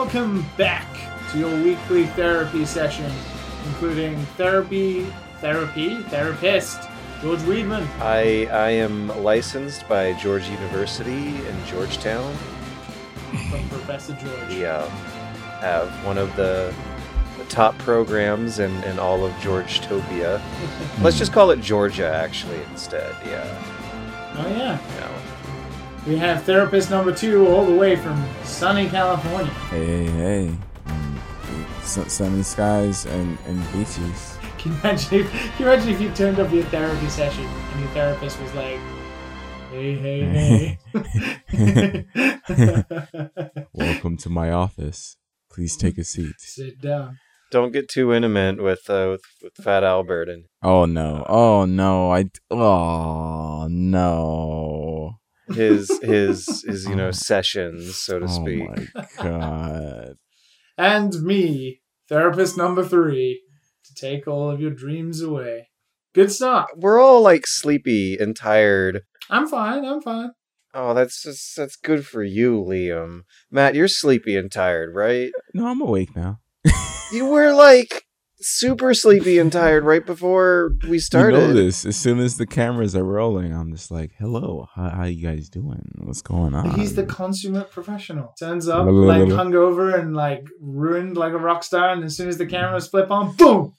Welcome back to your weekly therapy session, including therapy, therapy, therapist, George Weedman. I I am licensed by George University in Georgetown. from Professor George. We uh, have one of the, the top programs in, in all of Georgetopia. Let's just call it Georgia, actually, instead. Yeah. Oh yeah, know. We have therapist number two all the way from sunny California. Hey, hey, hey. Mm, sun- Sunny skies and, and beaches. Can you imagine if, can you imagine if you turned up your therapy session and your therapist was like, "Hey, hey, hey, Welcome to my office. Please take a seat. sit down." Don't get too intimate with, uh, with with Fat Albert and Oh no. Oh no. I. Oh no. His his his you know oh. sessions, so to Oh speak. my god. And me, therapist number three, to take all of your dreams away. Good start. We're all like sleepy and tired. I'm fine. I'm fine. Oh, that's just that's good for you, Liam. Matt, you're sleepy and tired, right? No, I'm awake now. You were like super sleepy and tired right before we started. You know this. As soon as the cameras are rolling, I'm just like, "Hello, how, how you guys doing? What's going on?" He's the consummate professional. Turns up like la. hungover and like ruined like a rock star, and as soon as the cameras flip on, boom,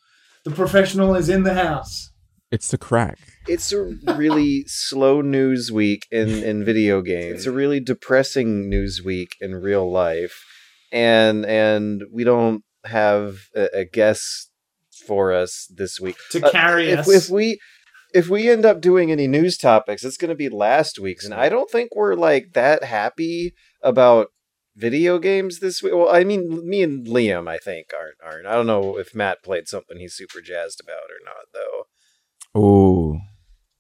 the professional is in the house. It's the crack. It's a really slow news week in, in video games. It's a really depressing news week in real life. And and we don't have a, a guest for us this week. To Uh, carry if, us. if we if we end up doing any news topics, it's going to be last week's, and I don't think we're like that happy about video games this week. Well, I mean, me and Liam, I think, aren't aren't. I don't know if Matt played something he's super jazzed about or not, though. Oh,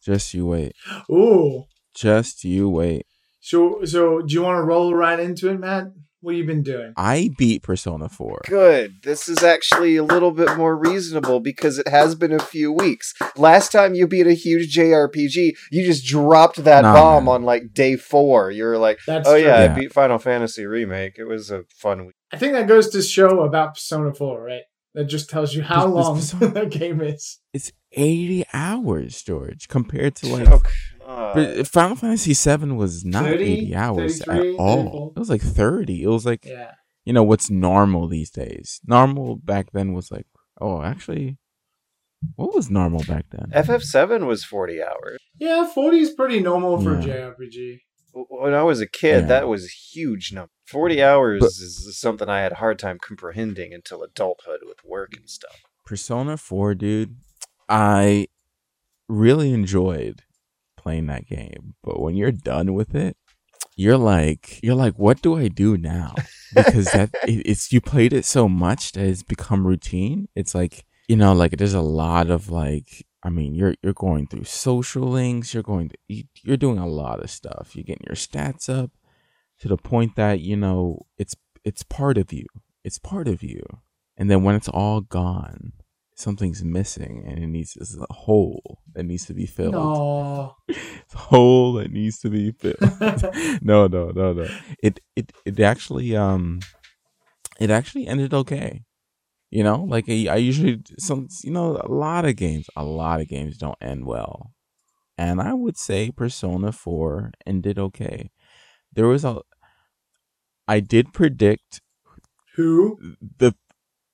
just you wait. Ooh. Just you wait. So so do you want to roll right into it, Matt? What have you been doing? I beat Persona 4. Good. This is actually a little bit more reasonable because it has been a few weeks. Last time you beat a huge JRPG, you just dropped that Nah, bomb man. on like day four. You were like, That's "Oh yeah, Yeah. I beat Final Fantasy remake. It was a fun week." I think that goes to show about Persona 4, right? That just tells you how This- this long Persona- that game is. It's 80 hours, George, compared to like. Oh, God. But Final Fantasy VII was not 30, 80 hours at all. 34. It was like 30. It was like, Yeah. you know, what's normal these days. Normal back then was like, oh, actually, what was normal back then? FF7 was 40 hours. Yeah, 40 is pretty normal for a Yeah. JRPG. When I was a kid, Yeah. that was a huge number. 40 hours But- is something I had a hard time comprehending until adulthood with work and stuff. Persona 4, dude, I really enjoyed playing that game. But when you're done with it, you're like, you're like, what do I do now? Because that it, it's you played it so much that it's become routine. It's like you know, like there's a lot of like, I mean, you're you're going through social links. You're going to you, you're doing a lot of stuff. You're getting your stats up to the point that you know it's it's part of you. It's part of you. And then when it's all gone, something's missing and it needs this is a hole that needs to be filled. No. It's a hole that needs to be filled. no, no, no, no. It it it actually um it actually ended okay. You know, like I, I usually some you know a lot of games, a lot of games don't end well. And I would say Persona 4 ended okay. There was a I did predict Who the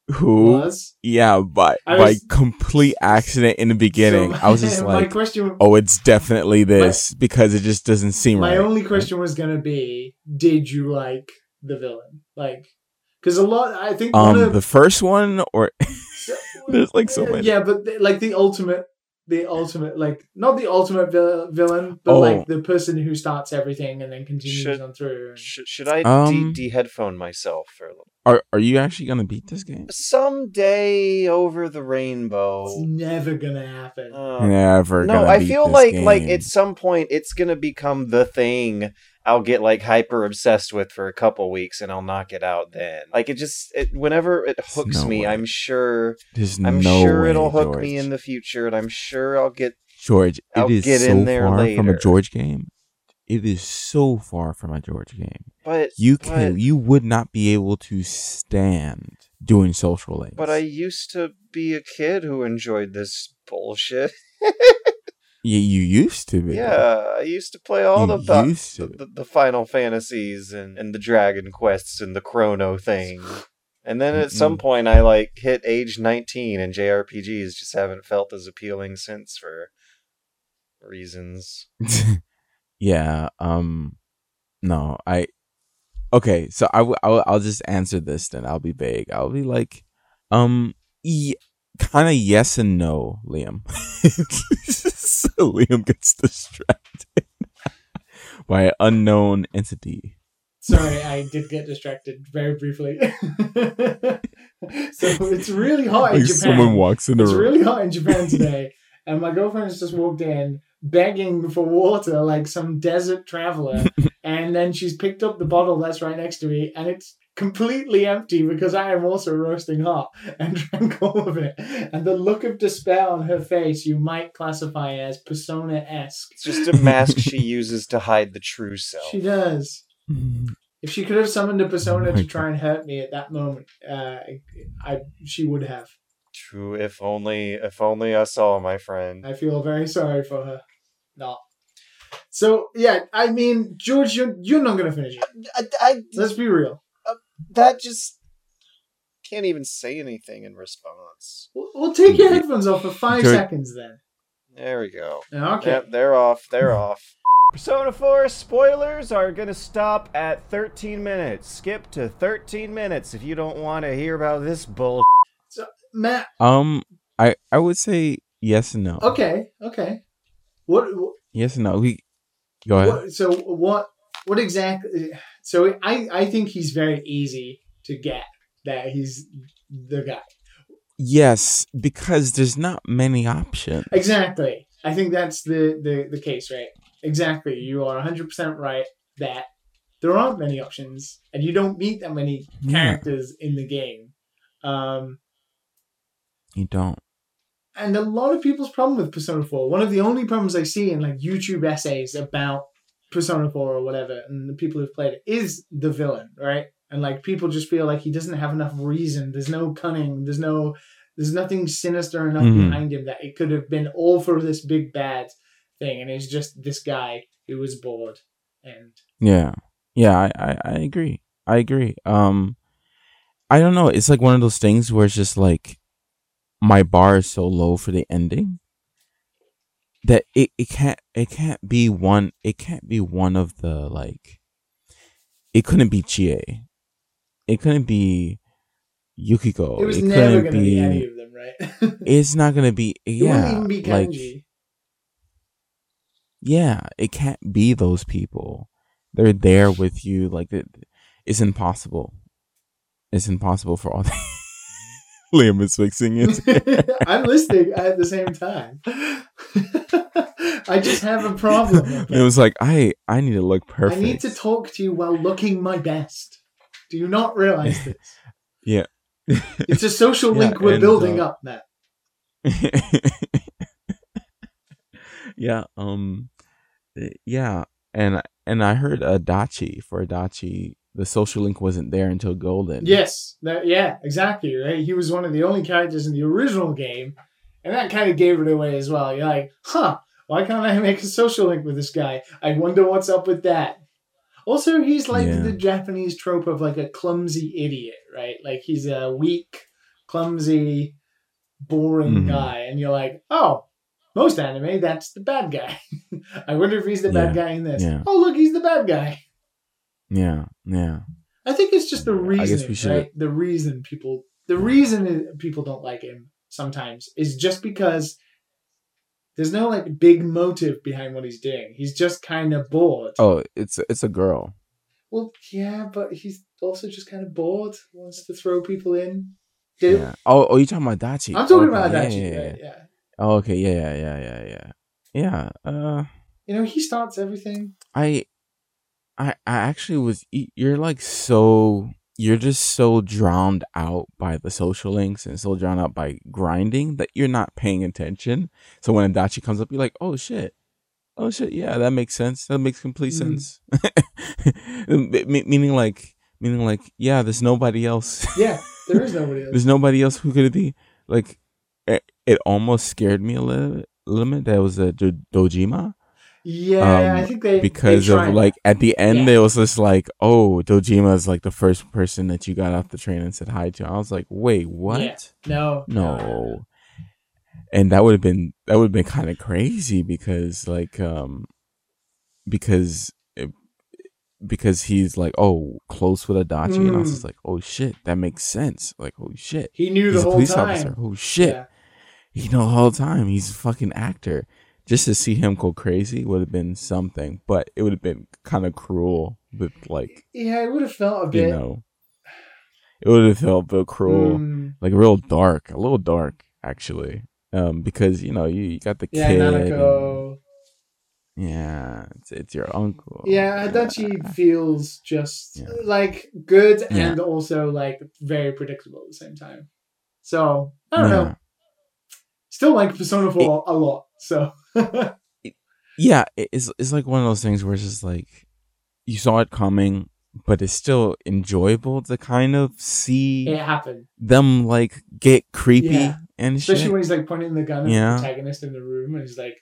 who was? yeah, by I by was- complete accident in the beginning. So, I was just my like, question. oh, it's definitely this because it just doesn't seem my right. only question was gonna be, did you like the villain? Like, because a lot. I think one Um, of the first one or there's like so many. Yeah, but like the ultimate, the ultimate, like not the ultimate vil- villain, but Oh. like the person who starts everything and then continues Should- on through. Sh- should I Um, de headphone myself for a little? Are are you actually gonna beat this game? Someday over the rainbow, It's never gonna happen. Uh, Never. no, gonna I beat feel this like like at some point it's gonna become the thing I'll get like hyper obsessed with for a couple weeks and I'll knock it out then. Like it just it, whenever it hooks no me, way. I'm sure There's I'm no sure way, it'll hook George. me in the future and I'm sure I'll get George. I'll it is get so in there far from a. George game. it is so far from a George game. But You can but, you would not be able to stand doing social links. but I used to be a kid who enjoyed this bullshit. yeah, you used to be. Yeah, I used to play all You the, to. the the Final Fantasies and, and the Dragon Quests and the Chrono thing. And then at some point I like hit age 19 and JRPGs just haven't felt as appealing since for reasons. yeah. Um. No, I. Okay, so I w- I'll, I'll just answer this. Then I'll be vague. I'll be like, um, e- kind of yes and no, Liam. so Liam gets distracted by an unknown entity. Sorry, I did get distracted very briefly. so it's really hot in Japan. someone walks in the It's room. really hot in Japan today, and my girlfriend has just walked in begging for water like some desert traveler, and then she's picked up the bottle that's right next to me, and it's completely empty because I am also roasting hot and drank all of it. And the look of despair on her face you might classify as persona esque. It's just a mask she uses to hide the true self. She does. If she could have summoned a persona Oh to try and hurt me at that moment, uh, I she would have. True, if only if only I saw my friend. I feel very sorry for her. Not. So yeah, I mean, George, you're you're not gonna finish it. I, I- Let's be real. That just can't even say anything in response. We'll, we'll take your headphones off for five George- seconds then. There we go. Okay. Yep, they're off. They're off. Persona 4 spoilers are going to stop at 13 minutes. Skip to 13 minutes if you don't want to hear about this bull. Matt. Um, I I would say yes and no. Okay. Okay. What? what, Yes and no. We go ahead. what so what? What exactly? So I I think he's very easy to get. That he's the guy. Yes, because there's not many options. Exactly. I think that's the, the, the case, right? Exactly. You are 100% right that there aren't many options and you don't meet that many Yeah. characters in the game. Um, You don't. and a lot of people's problem with Persona 4, one of the only problems I see in like YouTube essays about Persona 4 or whatever, and the people who've played it, is the villain, right? And like people just feel like he doesn't have enough reason. There's no cunning. There's no, there's nothing sinister enough Mhm. behind him that it could have been all for this big bad thing. And it's just this guy who was bored. And Yeah. Yeah, I, I, I agree. I agree. Um I don't know. It's like one of those things where it's just like my bar is so low for the ending that it, it can't it can't be one it can't be one of the like it couldn't be Chie. It couldn't be Yukiko. it was couldn't never going to be any of them, right? It's not gonna be it yeah. be like yeah, it can't be those people. They're there with you. Like it, it's impossible. It's impossible for all. Liam is fixing it. I'm listening at the same time. I just have a problem. It was like I I need to look perfect. I need to talk to you while looking my best. Do you not realize this? Yeah. It's a social Yeah, link we're building uh, up, Matt. yeah. Um. eh, Yeah. And and I heard Adachi for Adachi. The social link wasn't there until Golden. Yes, that, yeah, exactly. Right, he was one of the only characters in the original game, and that kind of gave it away as well. You're like, huh? Why can't I make a social link with this guy? I wonder what's up with that. Also, he's like Yeah. the Japanese trope of like a clumsy idiot, right? Like he's a weak, clumsy, boring Mhm. guy, and you're like, oh, most anime, that's the bad guy. I wonder if he's the bad guy in this. Yeah. Oh, look, he's the bad guy. Yeah. Yeah. I think it's just the reason, right? The reason people, the reason people don't like him sometimes is just because there's no like big motive behind what he's doing. He's just kind of bored. Oh, it's it's a girl. Well, yeah, but he's also just kind of bored. Wants to throw people in. Dude, Yeah. Oh, oh, you talking about Dachi? I'm talking Okay, about yeah, that yeah, yeah, right? Yeah. Oh, okay. Yeah, yeah, yeah, yeah, yeah. Yeah. Uh, You know, he starts everything. I, I, I actually was. You're like so. You're just so drowned out by the social links and so drowned out by grinding that you're not paying attention. So when Adachi comes up, you're like, oh shit. oh shit, yeah, that makes sense. That makes complete Mm. sense. Me- meaning like, meaning like, yeah, there's nobody else. Yeah, there is nobody else. there's nobody else who could it be like. It, it almost scared me a little, little bit. That was a Do- Dojima Yeah, um, I think they because they of like at the end Yeah. it was just like, oh, Dojima is like the first person that you got off the train and said hi to. I was like, wait, what? Yeah. No, no and that would have been that would have been kind of crazy because like um because it, because he's like oh close with Adachi and I was Mm. just like oh shit that makes sense like oh shit He knew he's the a whole police time. officer oh shit Yeah. he know the whole time he's a fucking actor just to see him go crazy would have been something but it would have been kind of cruel with like Yeah, it would have felt a bit. you know it would have felt a bit cruel mm, like real dark, a little dark actually. Um, because you know you, you got the yeah, kid. and- yeah, it's, it's your uncle. Yeah, Adachi feels just Yeah. like good Yeah. and also like very predictable at the same time. So I don't Yeah. know. Still like Persona 4 a lot. So Yeah, it's it's like one of those things where it's just like you saw it coming, but it's still enjoyable to kind of see it happen. them like get creepy Yeah. and Especially shit. when he's like pointing the gun at Yeah. the protagonist in the room and he's like,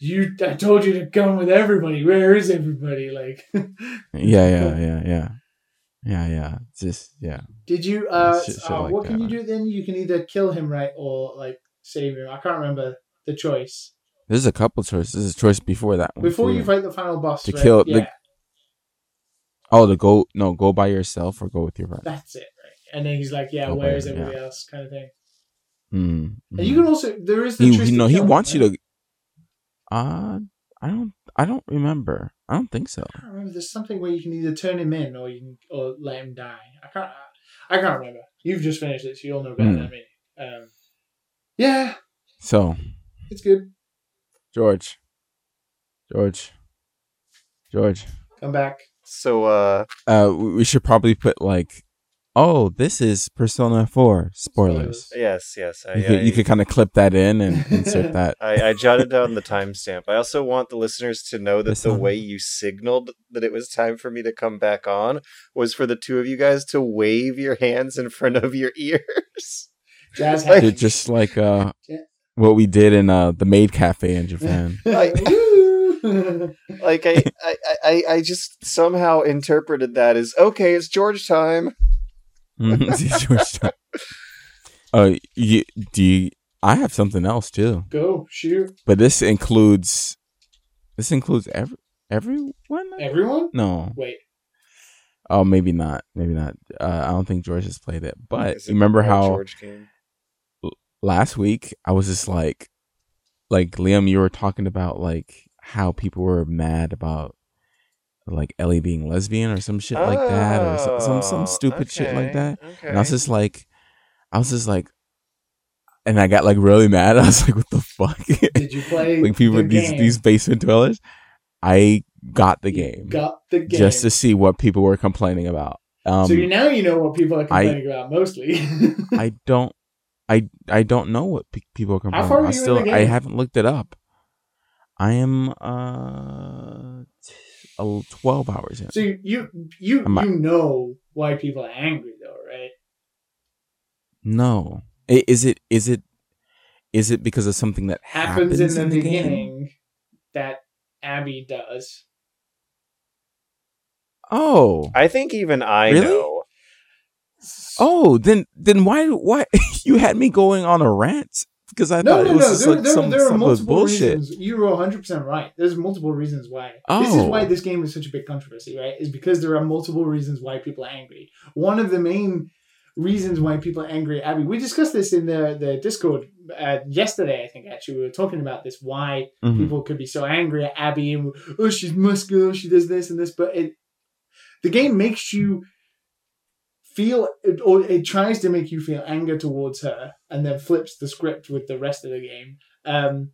"You, I told you to come with everybody. Where is everybody?" Like, Yeah, yeah, yeah, yeah, yeah, yeah. Just yeah. did you? Uh, Shit- shit uh, like what can you do then? You can either kill him, right, or like save him. I can't remember the choice. There's a couple choices. There's a choice before that one. Before you fight the final boss, To right? kill the- oh, to go no, go by yourself or go with your friend. that's it, right? And then he's like, "Yeah, Okay, where's yeah. everybody else?" kind of thing. Mm, And you can also there is the he, he, no, he wants you to. Uh, I don't. I don't remember. I don't think so. I remember. There's something where you can either turn him in or you can or let him die. I can't. I can't remember. You've just finished it, so you'll know better Hmm. than me. Um, yeah, So, it's good. George, George, George. Come back. So, uh, Uh, we we should probably put like, oh, this is Persona Four spoilers. yes, yes. I, You could, I, you could kind of clip that in and insert that. I, I jotted down the timestamp. I also want the listeners to know that This the way you signaled that it was time for me to come back on was for the two of you guys to wave your hands in front of your ears. Jazz Like- hands. Just like uh, Yeah. What we did in uh the Maid Cafe in Japan. Like- Like I, I, I, I just somehow interpreted that as okay, it's George time. Mhm. George. Oh, you do you? I have something else too. Go shoot But this includes this includes every everyone. everyone. No. Wait. Oh, maybe not. Maybe not. Uh, I don't think George has played it. But remember how George game? Last week I was just like, like Liam, you were talking about like how people were mad about like Ellie being lesbian or some shit like that, or some some, some Oh, stupid shit like that. Okay. And I was just like, I was just like, and I got like really mad. I was like, what the fuck? Did you play like people the these game? these basement dwellers. I got the You game Got the game. just to see what people were complaining about. Um, so you now you know what people are I- complaining about mostly. I don't, I I don't know what pe- people are complaining. far about. are I you in still the I haven't looked it up. I am uh t- a twelve hours in. so you you you, Am I- you know why people are angry though, right? No, I- is it is it is it because of something that Happens, happens, in the, game? beginning that Abby does. Oh, I think even I Really? know. Oh, then then why why you had me going on a rant because I No, thought no, it was no. just There, like there, some, there are multiple bullshit. reasons. You were 100 percent right. There's multiple reasons why. Oh. This is Oh. why this game is such a big controversy, right? Is because there are multiple reasons why people are angry. One of the main reasons why people are angry at Abby. We discussed this in the the Discord uh, yesterday. I think actually we were talking about this. Why Mhm. people could be so angry at Abby and oh she's muscular, she does this and this, but it the game makes you feel or it tries to make you feel anger towards her and then flips the script with the rest of the game um,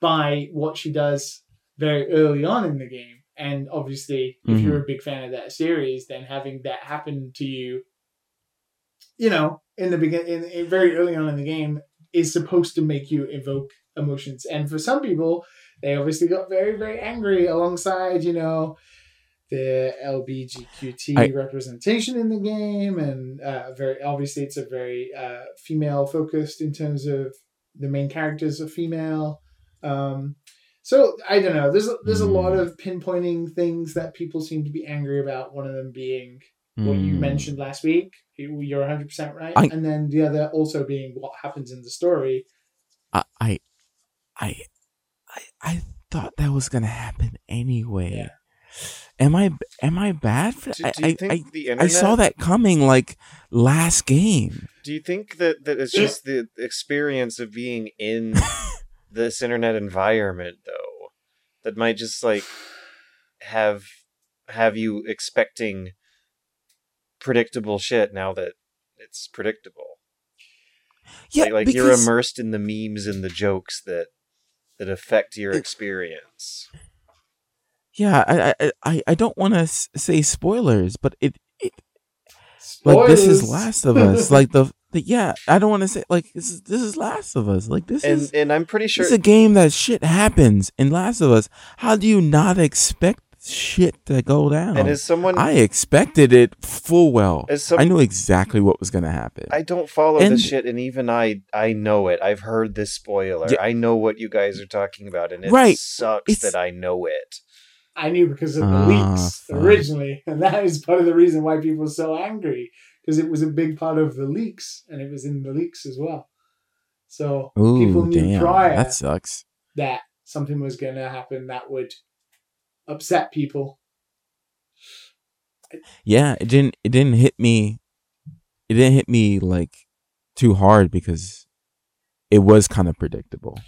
by what she does very early on in the game and obviously if Mhm. you're a big fan of that series then having that happen to you you know in the begin in, in very early on in the game is supposed to make you evoke emotions and for some people they obviously got very very angry alongside you know the LBGQT I- representation in the game, and uh, very obviously it's a very uh, female focused in terms of the main characters are female. Um, so I don't know. There's a, there's a lot Mm. of pinpointing things that people seem to be angry about. One of them being what you Mm. mentioned last week. You- You're 100 percent right, I- and then the other also being what happens in the story. I, I, I, I, I thought that was gonna happen anyway. Yeah. Am I am I bad for Do, I, do I, I, the I saw that coming like last game. Do you think that that it's just the experience of being in this internet environment, though, that might just like have have you expecting predictable shit now that it's predictable? Yeah, like, like you're immersed in the memes and the jokes that that affect your It- experience. Yeah, I I I, don't want to s- say spoilers, but it, it like this is Last of Us. like the, the yeah, I don't want to say like this is this is Last of Us. Like this And is and I'm pretty sure It's a game that shit happens in Last of Us. How do you not expect shit to go down? and as someone I expected it full well. Some- I knew exactly what was gonna happen. I don't follow And- this shit, and even I, I know it. I've heard this spoiler. Yeah. I know what you guys are talking about, and it Right. sucks that I know it. I knew because of the Ah, leaks fine. originally, and that is part of the reason why people are so angry because it was a big part of the leaks, and it was in the leaks as well. So people knew damn, prior that sucks. that something was going to happen that would upset people. Yeah, it didn't. It didn't hit me. It didn't hit me like too hard because it was kind of predictable.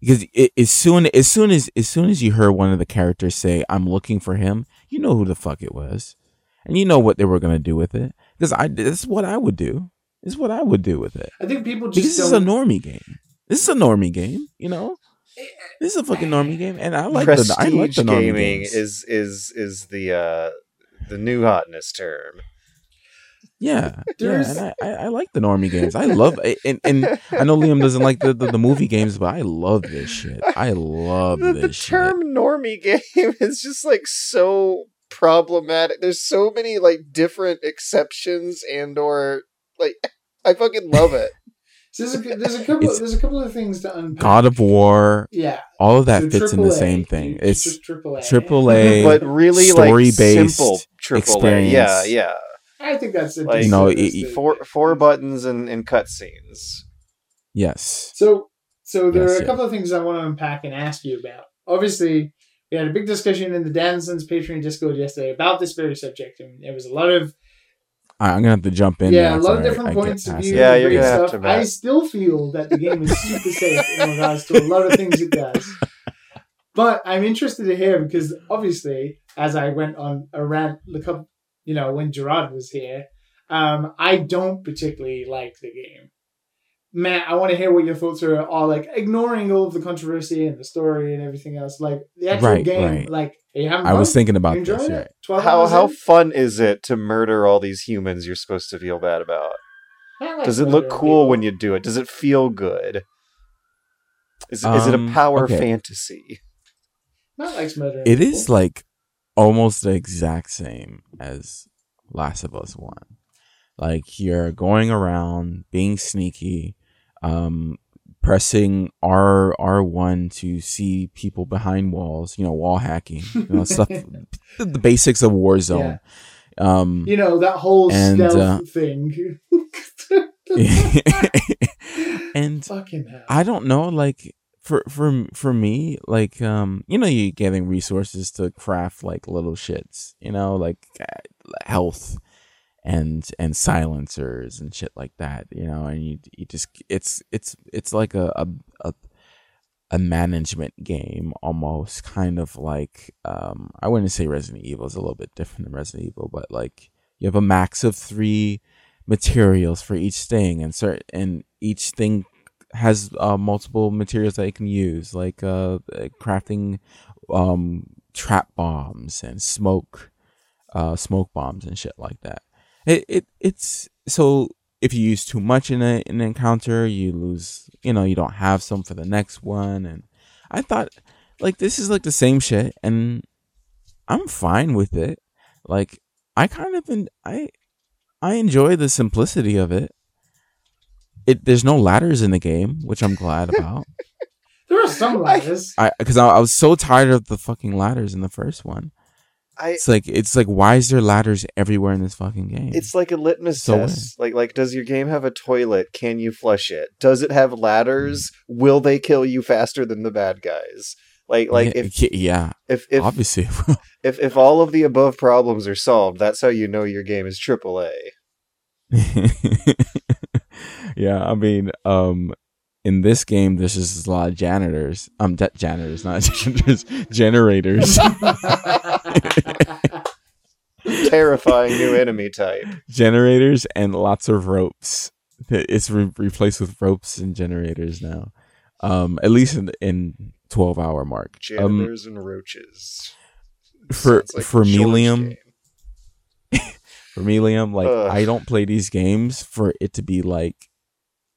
Yeah, Because it, as soon as soon as as soon as you heard one of the characters say, "I'm looking for him," you know who the fuck it was, and you know what they were gonna do with it. Because I this is what I would do. This is what I would do with it. I think people Because just this is a don't. normie game. This is a normie game. You know, this is a fucking normie game, and I like the Prestige I like the normie gaming games. is is is the uh the new hotness term. Yeah, yeah, and I, I, I like the normie games. I love and and I know Liam doesn't like the, the, the movie games, but I love this shit. I love the, this the shit. term normie game is just like so problematic. There's so many like different exceptions and or like I fucking love it. So there's, a, there's a couple. It's- there's a couple of things to unpack. God of War, yeah, all of that so fits in the same thing. It's, It's triple A. triple A, but really story-based like simple triple A. Yeah, yeah. I think that's a Like, You know, it- Four four buttons and, and cutscenes. yes, So, so there Yes, are a yeah. couple of things I want to unpack and ask you about. Obviously, we had a big discussion in the Dad and Sons Patreon Discord yesterday about this very subject, and there was a lot of I, I'm gonna have to jump in. yeah, there. a lot of different I points of view. Yeah, you're great gonna have stuff. to, Matt. I still feel that the game is super safe in regards to a lot of things it does. But I'm interested to hear because obviously, as I went on a rant, the couple, you know, when Gerard was here, um, I don't particularly like the game. Matt, I want to hear what your thoughts are. Are like ignoring all of the controversy and the story and everything else. Like the actual Right, game, right. like are you having I was thinking about this. Right. Twelve How how in? fun is it to murder all these humans you're supposed to feel bad about? Matt likes Does it look cool people. when you do it? Does it feel good? Is, is it a Um, power okay. fantasy? Matt likes murdering. It people. is like almost the exact same as Last of Us One. Like you're going around being sneaky, um, pressing R R one to see people behind walls. You know, wall hacking, you know, stuff. The, the basics of Warzone. Um, you know that whole And, stealth uh, thing. and Fucking hell. I don't know, like for for for me, like um, you know, you're getting resources to craft like little shits, you know, like uh, health and and silencers and shit like that, you know, and you you just it's it's it's like a a a, a management game almost, kind of like um, I wouldn't say Resident Evil is a little bit different than Resident Evil, but like you have a max of three materials for each thing and certain and each thing has uh, multiple materials that you can use like uh, crafting um, trap bombs and smoke uh, smoke bombs and shit like that it, it it's so if you use too much in, a, an encounter you lose you know you don't have some for the next one and i thought like this is like the same shit, and I'm fine with it. Like I kind of in, I I enjoy the simplicity of it. It there's no ladders in the game, which I'm glad about. There are some ladders. I because I, I was so tired of the fucking ladders in the first one. I It's like it's like why is there ladders everywhere in this fucking game? it's like a litmus So test. Like like does your game have a toilet? Can you flush it? Does it have ladders? Will they kill you faster than the bad guys? Like like yeah, if yeah, if if, obviously. if if all of the above problems are solved, that's how you know your game is AAA. yeah, I mean, um, in this game, there's just a lot of janitors. Um, de- janitors, not janitors, generators, Terrifying new enemy type. generators, and lots of ropes. It's re- replaced with ropes and generators now. Um, at least in in twelve hour mark. Um, Janitors and roaches. for like for me, George Liam, for me, Liam, like Ugh. I don't play these games for it to be like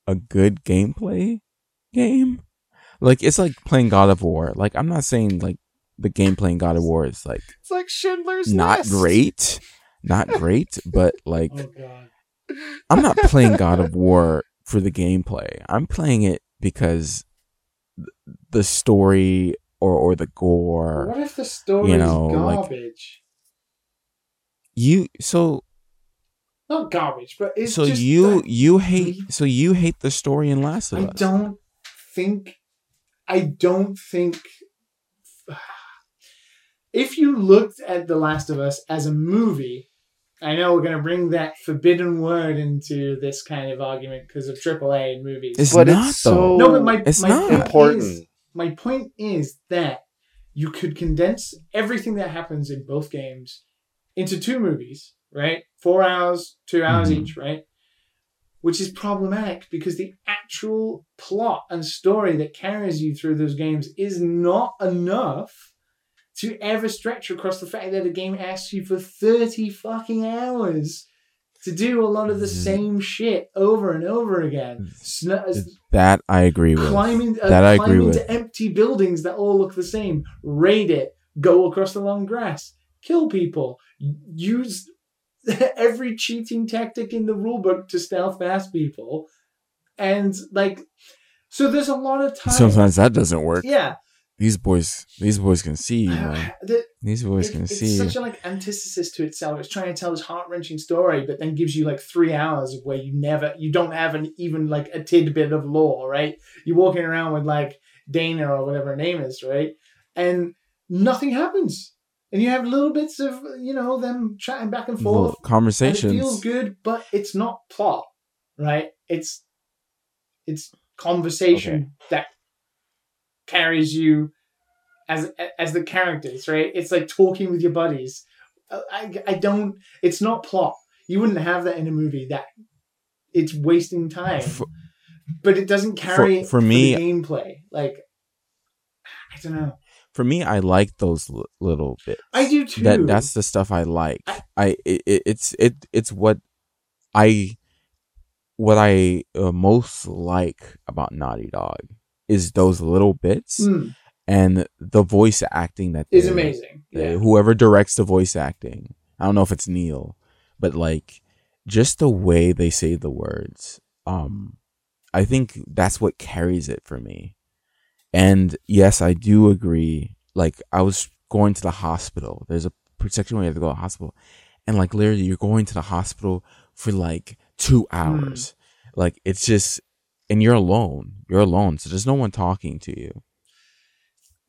a good gameplay game. Like it's like playing God of War. Like I'm not saying like the gameplay in God of War is like It's like Schindler's not List. great, not great, but like oh god. I'm not playing God of War for the gameplay. I'm playing it because th- the story or or the gore. What if the story you know, is like- garbage? You so Not garbage, but it's so just you like- you hate so you hate the story in Last of I Us. I don't think. I don't think. If you looked at The Last of Us as a movie, I know we're going to bring that forbidden word into this kind of argument because of AAA and movies. It's But not it's though. so no, but my, It's my not. important. Is, my point is that you could condense everything that happens in both games into two movies, right? Four hours, two hours Mhm. each, right? Which is problematic because the actual plot and story that carries you through those games is not enough to ever stretch across the fact that the game asks you for 30 fucking hours to do a lot of the Z- same shit over and over again. Sn- That I agree with. Climbing, uh, That I climb agree with. empty buildings that all look the same, raid it, go across the long grass, kill people, use every cheating tactic in the rulebook to stealth past people, and like, so there's a lot of time. Sometimes that doesn't work. yeah, These boys, these boys can see. The- These boys it- can it's see. It's such a like antithesis to itself. It's trying to tell this heart wrenching story, but then gives you like three hours of where you never, you don't have an even like a tidbit of lore, right? You're walking around with like Dana or whatever her name is, right? And nothing happens, and you have little bits of you know them chatting back and Little forth. And it feels good, but it's not plot, right? It's it's conversation that carries you as as the characters, right? It's like talking with your buddies. Uh, I I don't. It's not plot. You wouldn't have that in a movie. That it's wasting time, For- but it doesn't carry for it me- the gameplay. Like I don't know. For me, I like those l- little bits. I do too. That that's the stuff I like. I- I it, it, it's it it's what I what I uh, most like about Naughty Dog is those little bits Mm, and the voice acting that is amazing. they- Yeah. whoever directs the voice acting. I don't know if it's Neil, but like just the way they say the words. Um, I think that's what carries it for me. And yes, I do agree. Like I was going to the hospital. There's a section where you have to go to the hospital, and like literally, you're going to the hospital for like two hours. Like it's just, and you're alone. You're alone, so there's no one talking to you.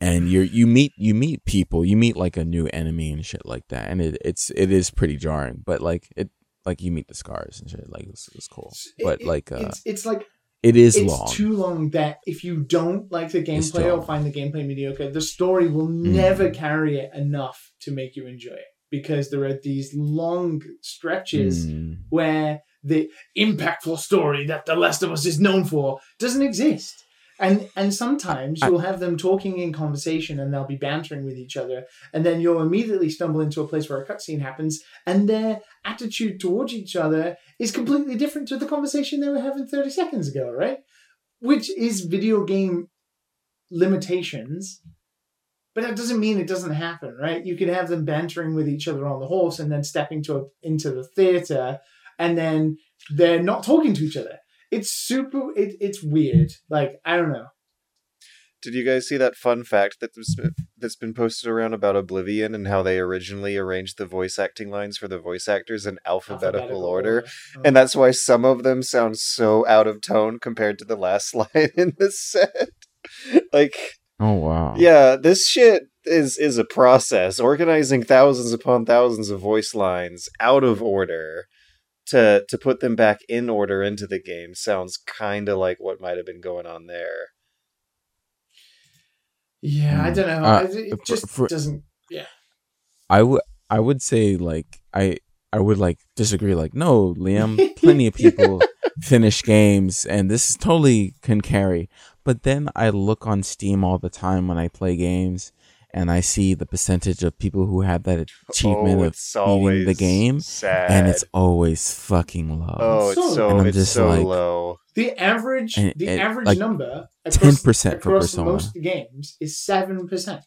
And you're you meet you meet people. You meet like a new enemy and shit like that, and it it's it is pretty jarring. But like it like you meet the scars and shit. Like it's, it's cool. It- But it- like uh, it's it's like it is it's long. too long that if you don't like the gameplay or find the gameplay mediocre, the story will Mm. never carry it enough to make you enjoy it because there are these long stretches Mm. where the impactful story that The Last of Us is known for doesn't exist. And and sometimes I- you'll have them talking in conversation and they'll be bantering with each other, and then you'll immediately stumble into a place where a cutscene happens, and their attitude towards each other is completely different to the conversation they were having 30 seconds ago, right? Which is video game limitations but that doesn't mean it doesn't happen, right? You can have them bantering with each other on the horse and then stepping to a, into the theater, and then they're not talking to each other. It's super. It, it's weird. Like I don't know. Did you guys see that fun fact that was, that's been posted around about Oblivion and how they originally arranged the voice acting lines for the voice actors in alphabetical, order? Oh. And that's why some of them sound so out of tone compared to the last line in the set. like, Oh wow. yeah, this shit is is a process. Organizing thousands upon thousands of voice lines out of order to to put them back in order into the game sounds kind of like what might have been going on there. yeah, I don't know. Uh, it for- just for- doesn't. Yeah, I would I would say like I I would like disagree like no Liam plenty of people finish games and this is totally can carry but then I look on Steam all the time when I play games and I see the percentage of people who have that achievement oh, of it's beating the game sad. and it's always fucking low. oh, it's So- so And I'm it's just so like- low. The average, And- the and, average like, number 10% across, for Persona. most games is seven percent.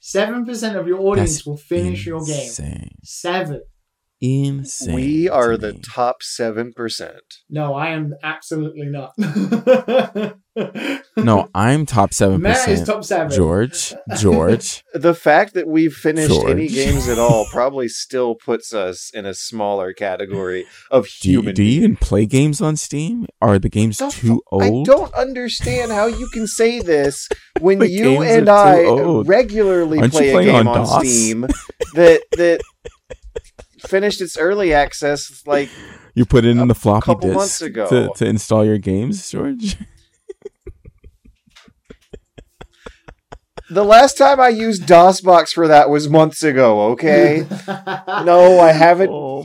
Seven percent of your audience That's will finish your game. Insane. Seven. Insane. We are to the me. top seven percent. No, I am absolutely not. No, I'm top seven Matt is percent. top seven. George, George. The fact that we've finished any games at all probably still puts us in a smaller category of Do you, human. do you even play games on Steam? Are the games The too fu- I old? don't understand how you can say this when you and I old. regularly Aren't play a game on on, Steam that that finished its early access like You put it in a the floppy couple disk months ago. To, to install your games, George. The last time I used DOSBox for that was months ago. Okay, no, I haven't oh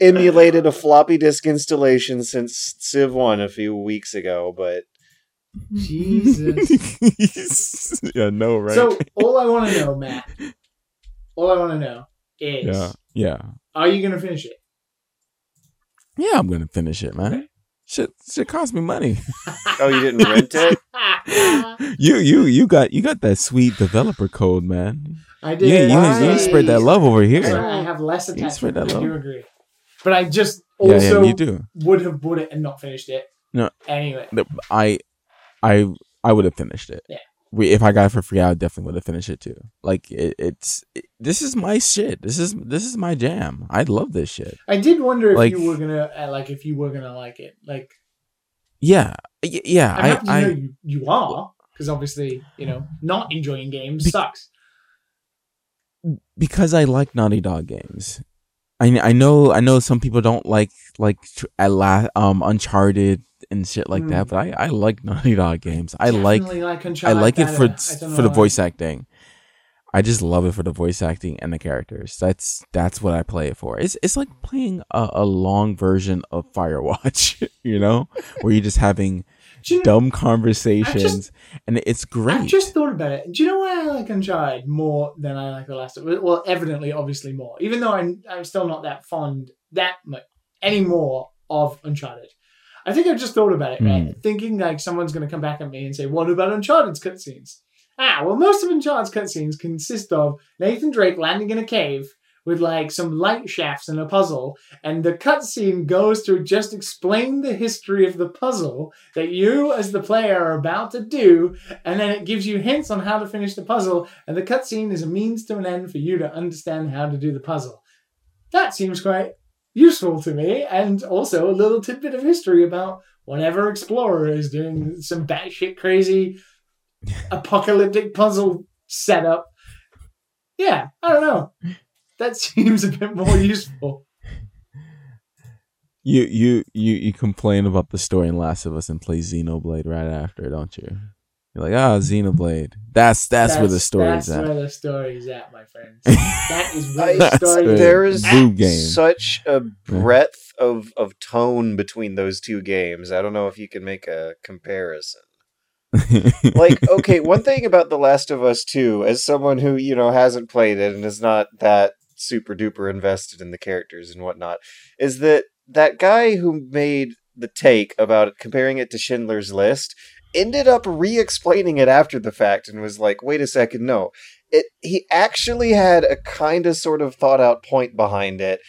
emulated a floppy disk installation since Civ One a few weeks ago, but Jesus. yeah, no, right? So all I want to know, Matt, all I want to know is, yeah, yeah, are you gonna finish it? yeah. I'm gonna finish it, man. Shit, shit cost me money. oh, you didn't rent it? you, you, you got, you got that sweet developer code, man. I did. Yeah, you, you spread that love over here. I have less You spread attachment. that I do love. agree, but I just Yeah, yeah, also you do. would have bought it and not finished it. No. Anyway, The- I, I, I would have finished it. Yeah. We, if I got it for free, I would definitely would have finished it too. Like it, it's it- this is my shit. This is this is my jam. I love this shit. I did wonder if Like- you were gonna uh, like if you were gonna like it. Like Yeah, yeah. I'm happy to I, know you, you are because obviously you know not enjoying games Be- sucks. because I like Naughty Dog games. I, I know I know some people don't like like tr- a la- um Uncharted and shit like that, Mm. but I, I like Naughty Dog games. I like Definitely like I Uncharted like it for better. I don't know for the voice acting. I just love it for the voice acting and the characters. That's that's what I play it for. It's it's like playing a, a long version of Firewatch, you know, where you're just having you know- dumb conversations, and it's great. I just thought about it. Do you know why I like Uncharted more than I like The Last of Us? Well, evidently, obviously more. Even though I'm, I'm still not that fond that much anymore of Uncharted. I think I've just thought about it, right? Thinking like someone's going to come back at me and say, "What about Uncharted's cutscenes?" Ah, well, most of Uncharted's cutscenes consist of Nathan Drake landing in a cave with like some light shafts and a puzzle, and the cutscene goes to just explain the history of the puzzle that you, as the player, are about to do, and then it gives you hints on how to finish the puzzle, and the cutscene is a means to an end for you to understand how to do the puzzle. That seems quite useful to me, and also a little tidbit of history about whatever explorer is doing some batshit crazy apocalyptic puzzle setup. Yeah, I don't know. That seems a bit more useful. You you you you complain about the story in Last of Us and play Xenoblade right after, don't you? You're like, ah, Xenoblade. That's that's, where the story's that's at. That's where the story's at, my friends. That is where the That's story where- is. there is Blue game. such a breadth of of tone between those two games. I don't know if you can make a comparison. like okay one thing about the last of us 2 as someone who you know hasn't played it and is not that super duper invested in the characters and whatnot is that that guy who made the take about comparing it to schindler's list ended up re-explaining it after the fact and was like wait a second no it he actually had a kind of sort of thought out point behind it.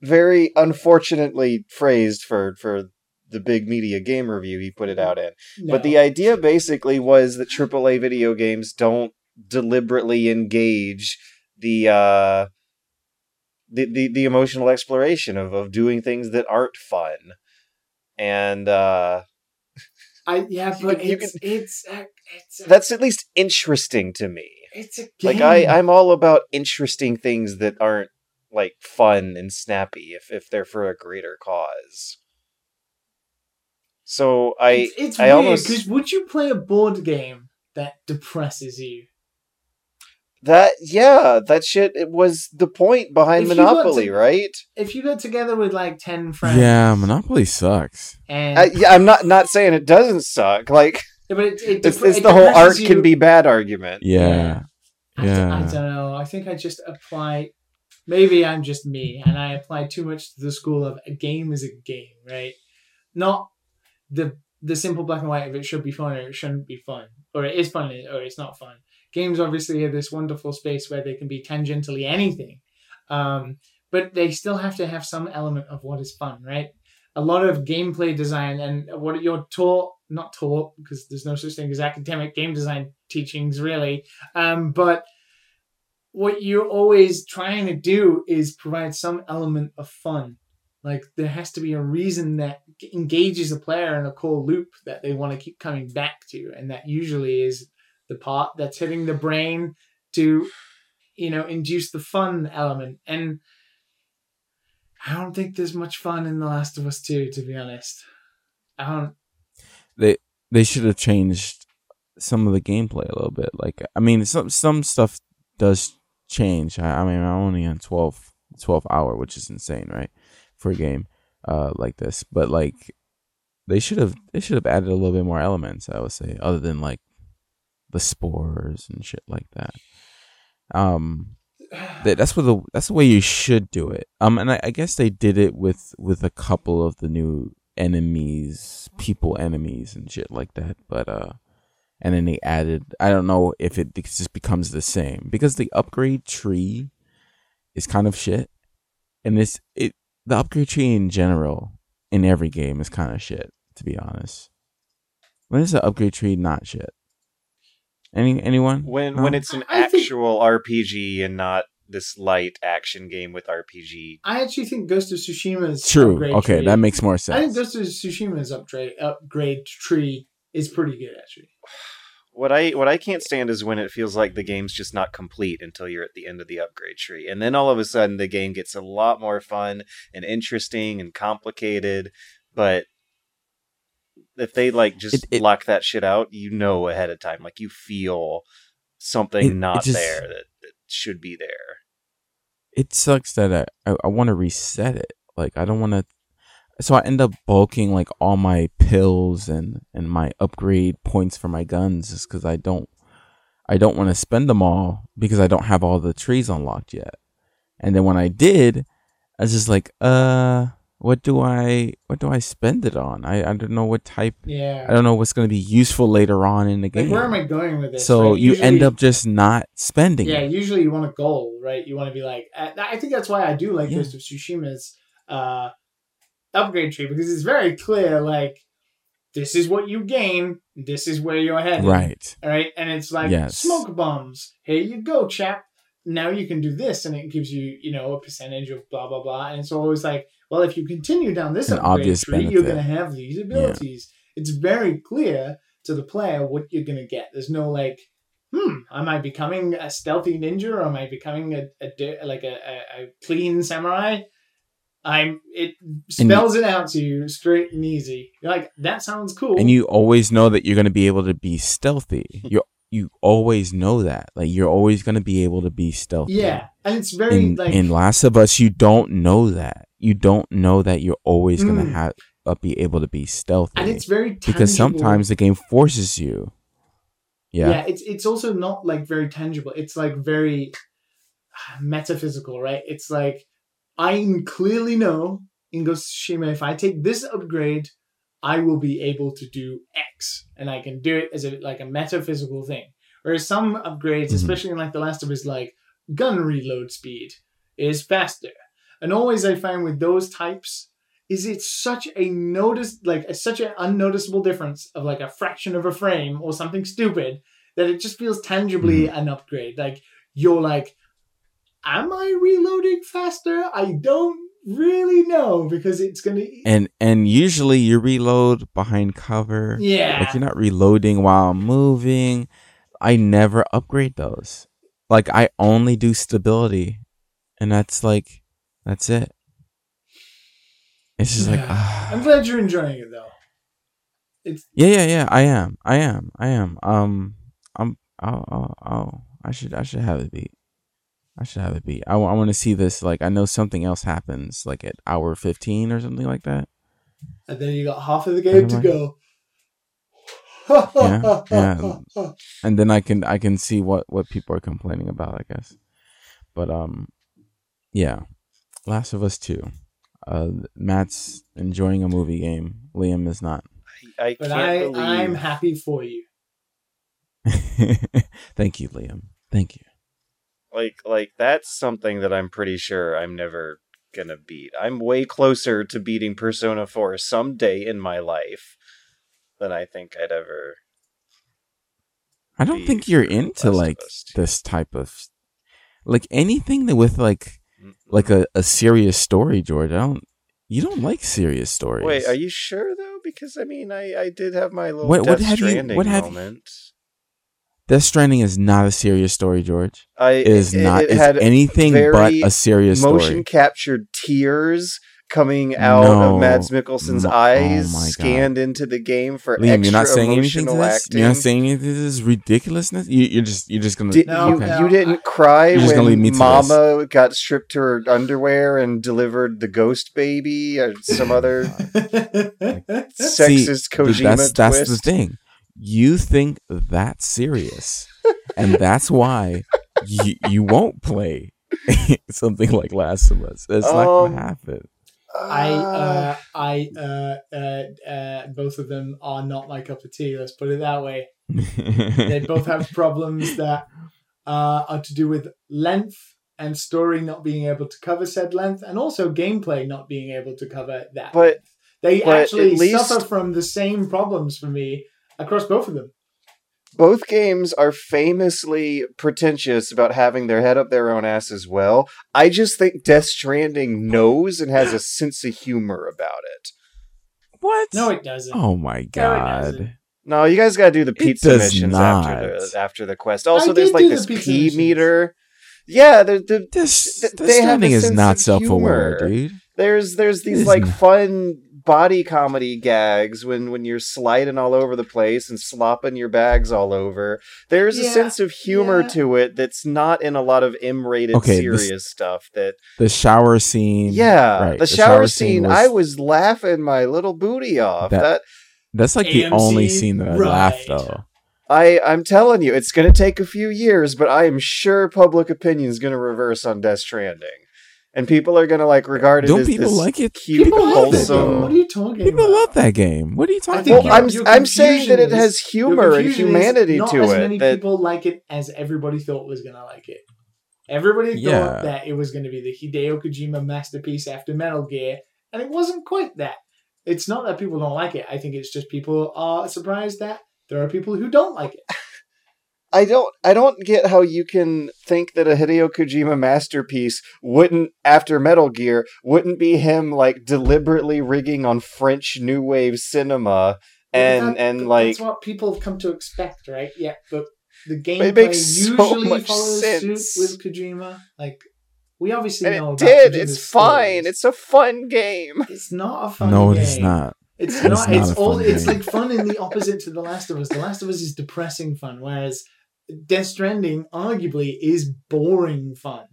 Very unfortunately phrased for for the big media game review he put it out in. No. But the idea basically was that AAA video games don't deliberately engage the uh the, the, the emotional exploration of, of doing things that aren't fun. And uh I yeah, You but you it's it's a, it's a, that's at least interesting to me. it's a game. Like I, I'm all about interesting things that aren't like fun and snappy if if they're for a greater cause. So I it's, it's I weird almost- because would you play a board game that depresses you? That yeah, that shit it was the point behind If Monopoly, to- right? If you got together with like ten friends, Yeah, Monopoly sucks. and Uh, yeah, I'm not not saying it doesn't suck. Like Yeah, but it, it it's, it's it the whole art you- can be bad argument. Yeah. I, don't, I Yeah. don't know. I think I just apply. Maybe I'm just me, and I apply too much to the school of a game is a game, right? Not the the simple black and white of it should be fun or it shouldn't be fun, or it is fun or it's not fun. Games obviously are this wonderful space where they can be tangentially anything, um, but they still have to have some element of what is fun, right? A lot of gameplay design and what you're taught, not taught, because there's no such thing as academic game design teachings, really. Um, but what you're always trying to do is provide some element of fun. Like there has to be a reason that engages a player in a core loop that they want to keep coming back to, and that usually is the part that's hitting the brain to, you know, induce the fun element. And I don't think there's much fun in The Last of Us 2, to be honest. I don't. They they should have changed some of the gameplay a little bit. Like I mean, some some stuff does change. I, I mean, I'm only on 12, 12 hour, which is insane, right, for a game uh like this. But like, they should have they should have added a little bit more elements. I would say, other than like the spores and shit like that. Um, that, that's what the that's the way you should do it. Um, and I, I guess they did it with with a couple of the new enemies, people enemies and shit like that. But uh, and then they added. I don't know if it just becomes the same because the upgrade tree is kind of shit, and this it the upgrade tree in general in every game is kind of shit. To be honest, when is the upgrade tree not shit? Any anyone? When No? when it's an I think- actual RPG and not this light action game with RPG. I actually think Ghost of Tsushima is True. upgrade Okay, tree- that makes more sense. I think Ghost of Tsushima's upgrade upgrade tree is pretty good actually. What I what I can't stand is when it feels like the game's just not complete until you're at the end of the upgrade tree, and then all of a sudden the game gets a lot more fun and interesting and complicated. But if they like just It- it- block that shit out, you know ahead of time, like you feel something it not just- there that, that should be there. it sucks that I I, I want to reset it. Like I don't want to. So I end up bulking like all my pills and and my upgrade points for my guns just because I don't I don't want to spend them all because I don't have all the trees unlocked yet. And then when I did, I was just like, uh, what do I what do I spend it on? I I don't know what type. Yeah. I don't know what's going to be useful later on in the Like, game. where am I going with this? so right? you end up just not spending Yeah, it. usually you want a goal, right? You want to be like, I I think that's why I do like Yeah. Ghost of Tsushima's uh, upgrade tree because it's very clear. Like, this is what you gain. This is where you're headed. Right. All right, and it's like Yes. smoke bombs. Here you go, chap. Now you can do this, and it gives you, you know, a percentage of blah blah blah. And it's always like, well, if you continue down this An obvious tree, you're going to have these abilities. It's very clear to the player what you're going to get. There's no like, hmm, am I becoming a stealthy ninja, or am I becoming a, a like a, a, clean samurai? I'm. It spells it out to you straight and easy. You're like, that sounds cool. and you always know that you're going to be able to be stealthy. You you always know that, like you're always going to be able to be stealthy. yeah, and it's very In like in Last of Us, you don't know that. You don't know that you're always going to Mm. have uh, be able to be stealthy. and it's very tangible. because sometimes the game forces you. yeah. Yeah. it's it's also not like very tangible it's like very metaphysical right it's like i clearly know in Ghost of Tsushima if i take this upgrade i will be able to do x and i can do it as a like a metaphysical thing Whereas some upgrades, Mhm. especially in like The Last of Us, like gun reload speed is faster. And always I find with those types is it's such a notice like such an unnoticeable difference of like a fraction of a frame or something stupid that it just feels tangibly mm-hmm. an upgrade. Like you're like, am I reloading faster? I don't really know because it's gonna And and usually you reload behind cover. yeah. Like you're not reloading while moving. I never upgrade those. Like I only do stability, and that's like that's it. It's just like ah. I'm glad you're enjoying it though. It's yeah, yeah, yeah. I am, I am, I am. Um, I'm. Oh, oh, oh. I should, I should have it beat. I should have it beat. I, want to see this. Like I know something else happens, like at hour fifteen or something like that. and then you got half of the game to go. Yeah, yeah. and then I can I can see what what people are complaining about, I guess. But um, yeah, Last of Us Two. Uh, Matt's enjoying a movie game. Liam is not. I But can't I, believe I'm happy for you. Thank you, Liam. Thank you. like like that's something that I'm pretty sure I'm never gonna beat. I'm way closer to beating Persona 4 someday in my life than I think I'd ever. I don't think you're into like this type of like anything that with like. Like a, a serious story, George. I don't. You don't like serious stories. Wait, are you sure though? Because I mean, I I did have my little What- what Death you- Stranding what have you- moment. Death Stranding is not a serious story, George. I It is it- not. It it's had anything but a serious motion story. captured tears coming out No. of Mads Mikkelsen's Mo- oh eyes, my God. scanned into the game for Liam, extra you're not saying anything to this. acting. You're not saying anything to this ridiculousness. You, you're just you're just gonna. Did, No, you, no, you didn't cry You're just gonna lead me when to Mama got stripped to her underwear and delivered the ghost baby or some other sexist Kojima that's that's the thing. You think that's serious, and that's why you you won't play something like Last of Us. It's not Um, gonna happen. I, Ah. uh, I, uh, uh, uh, both of them are not my cup of tea. Let's put it that way. They both have problems that uh, are to do with length and story not being able to cover said length, and also gameplay not being able to cover that. But- they but actually least- suffer from the same problems for me across both of them. Both games are famously pretentious about having their head up their own ass as well. I just think Death Stranding knows and has a sense of humor about it. what? No, it doesn't. Oh my doesn't. god! No, you guys got to do the pizza does missions after the after the quest. Also, I there's like do the this pizza P missions. meter. Yeah, the, the This Th- this they have a Stranding is sense not self-aware, humor. dude. there's there's these like not- fun body comedy gags when when you're sliding all over the place and slopping your bags all over. There's a sense of humor yeah. to it that's not in a lot of M-rated Okay, this- serious stuff. That The shower scene. yeah, right, the, the shower, shower scene, scene was- I was laughing my little booty off. That- that That's like the only scene that I laughed though. I I'm telling you, it's going to take a few years, but I am sure public opinion is going to reverse on Death Stranding, and people are going to like regard it Don't as people this like it? cute, People love it, What are you talking about? People about? love that game. What are you talking think Well, your- I'm I'm saying that it has humor and humanity not to as it. Many That people like it as everybody thought was gonna like it. Everybody Yeah. thought that it was going to be the Hideo Kojima masterpiece after Metal Gear, and it wasn't quite that. It's not that people don't like it. I think it's just people are surprised that there are people who don't like it. I don't I don't get how you can think that a Hideo Kojima masterpiece wouldn't after Metal Gear wouldn't be him like deliberately rigging on French new wave cinema and That- and like that's what people have come to expect, right? Yeah, but the it gameplay makes so usually much follows sense. suit with Kojima. Like we obviously and know it about did. Kojima's It's fine. stories. It's a fun game. It's not a fun game. no, game. it is not. It's It's not. not It's all. It's like fun in the opposite to The Last of Us. The Last of Us is depressing fun, whereas Death Stranding arguably is boring fun.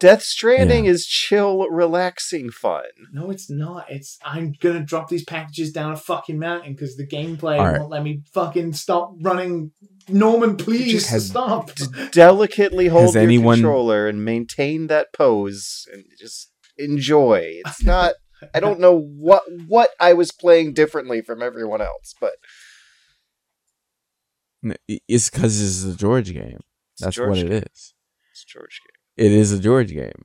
Death Stranding is chill, relaxing fun. No, it's not. It's I'm gonna drop these packages down a fucking mountain because the gameplay All right. won't let me fucking stop running. Norman, please Just has- stop. D- delicately hold Has your anyone- controller and maintain that pose and just enjoy. It's not I don't know what what I was playing differently from everyone else, but N- It's because it's a George game. It's That's George what it game. is. It's a George game. It is a George game.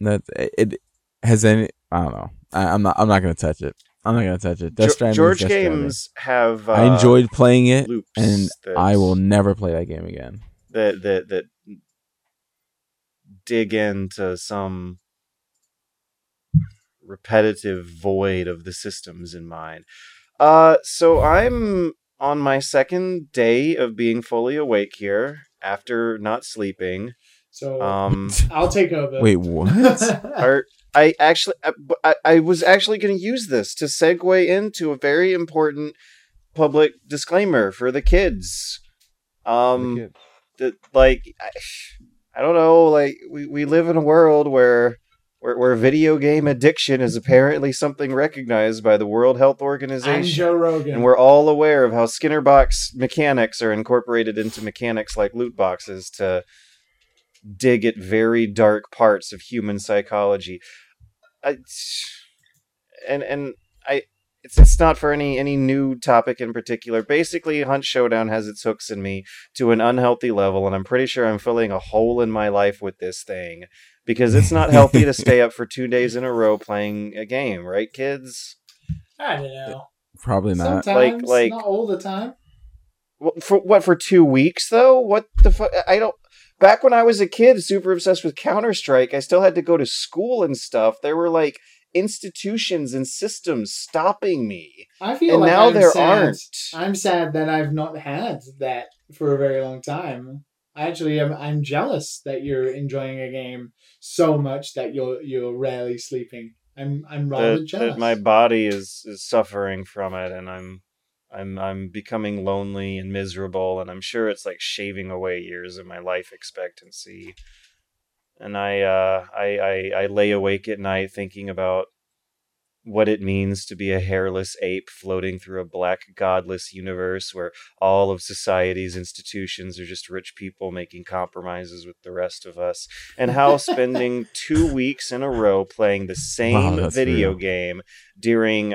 That it has any. I don't know. I, I'm not. I'm not gonna touch it. I'm not gonna touch it. Death Stranding George Death Stranding. games have. Uh, I enjoyed playing it, loops and I will never play that game again. that that that dig into some repetitive void of the systems in mind. Uh, so I'm on my second day of being fully awake here after not sleeping. So Um, I'll take over. Wait, what? Are I actually I, I, I was actually going to use this to segue into a very important public disclaimer for the kids. Um, that like I, I don't know, like we, we live in a world where, where where video game addiction is apparently something recognized by the World Health I'm Organization. Joe Rogan. And we're all aware of how Skinner box mechanics are incorporated into mechanics like loot boxes to dig at very dark parts of human psychology. I, and and I it's it's not for any any new topic in particular. Basically, Hunt Showdown has its hooks in me to an unhealthy level, and I'm pretty sure I'm filling a hole in my life with this thing because it's not healthy to stay up for two days in a row playing a game, right, kids? I don't know. Probably not. Sometimes, like- not all the time. For what? For two weeks though? What the fuck? I don't. Back when I was a kid, super obsessed with Counter Strike, I still had to go to school and stuff. There were like institutions and systems stopping me, I feel and like now I'm there sad. aren't. I'm sad that I've not had that for a very long time. I actually am. I'm jealous that you're enjoying a game so much that you're you're rarely sleeping. I'm I'm rather That, jealous. that my body is is suffering from it, and I'm. I'm I'm becoming lonely and miserable, and I'm sure it's like shaving away years of my life expectancy. And I uh, I, I I lay awake at night thinking about what it means to be a hairless ape floating through a black godless universe where all of society's institutions are just rich people making compromises with the rest of us and how spending 2 weeks in a row playing the same that's video real. game during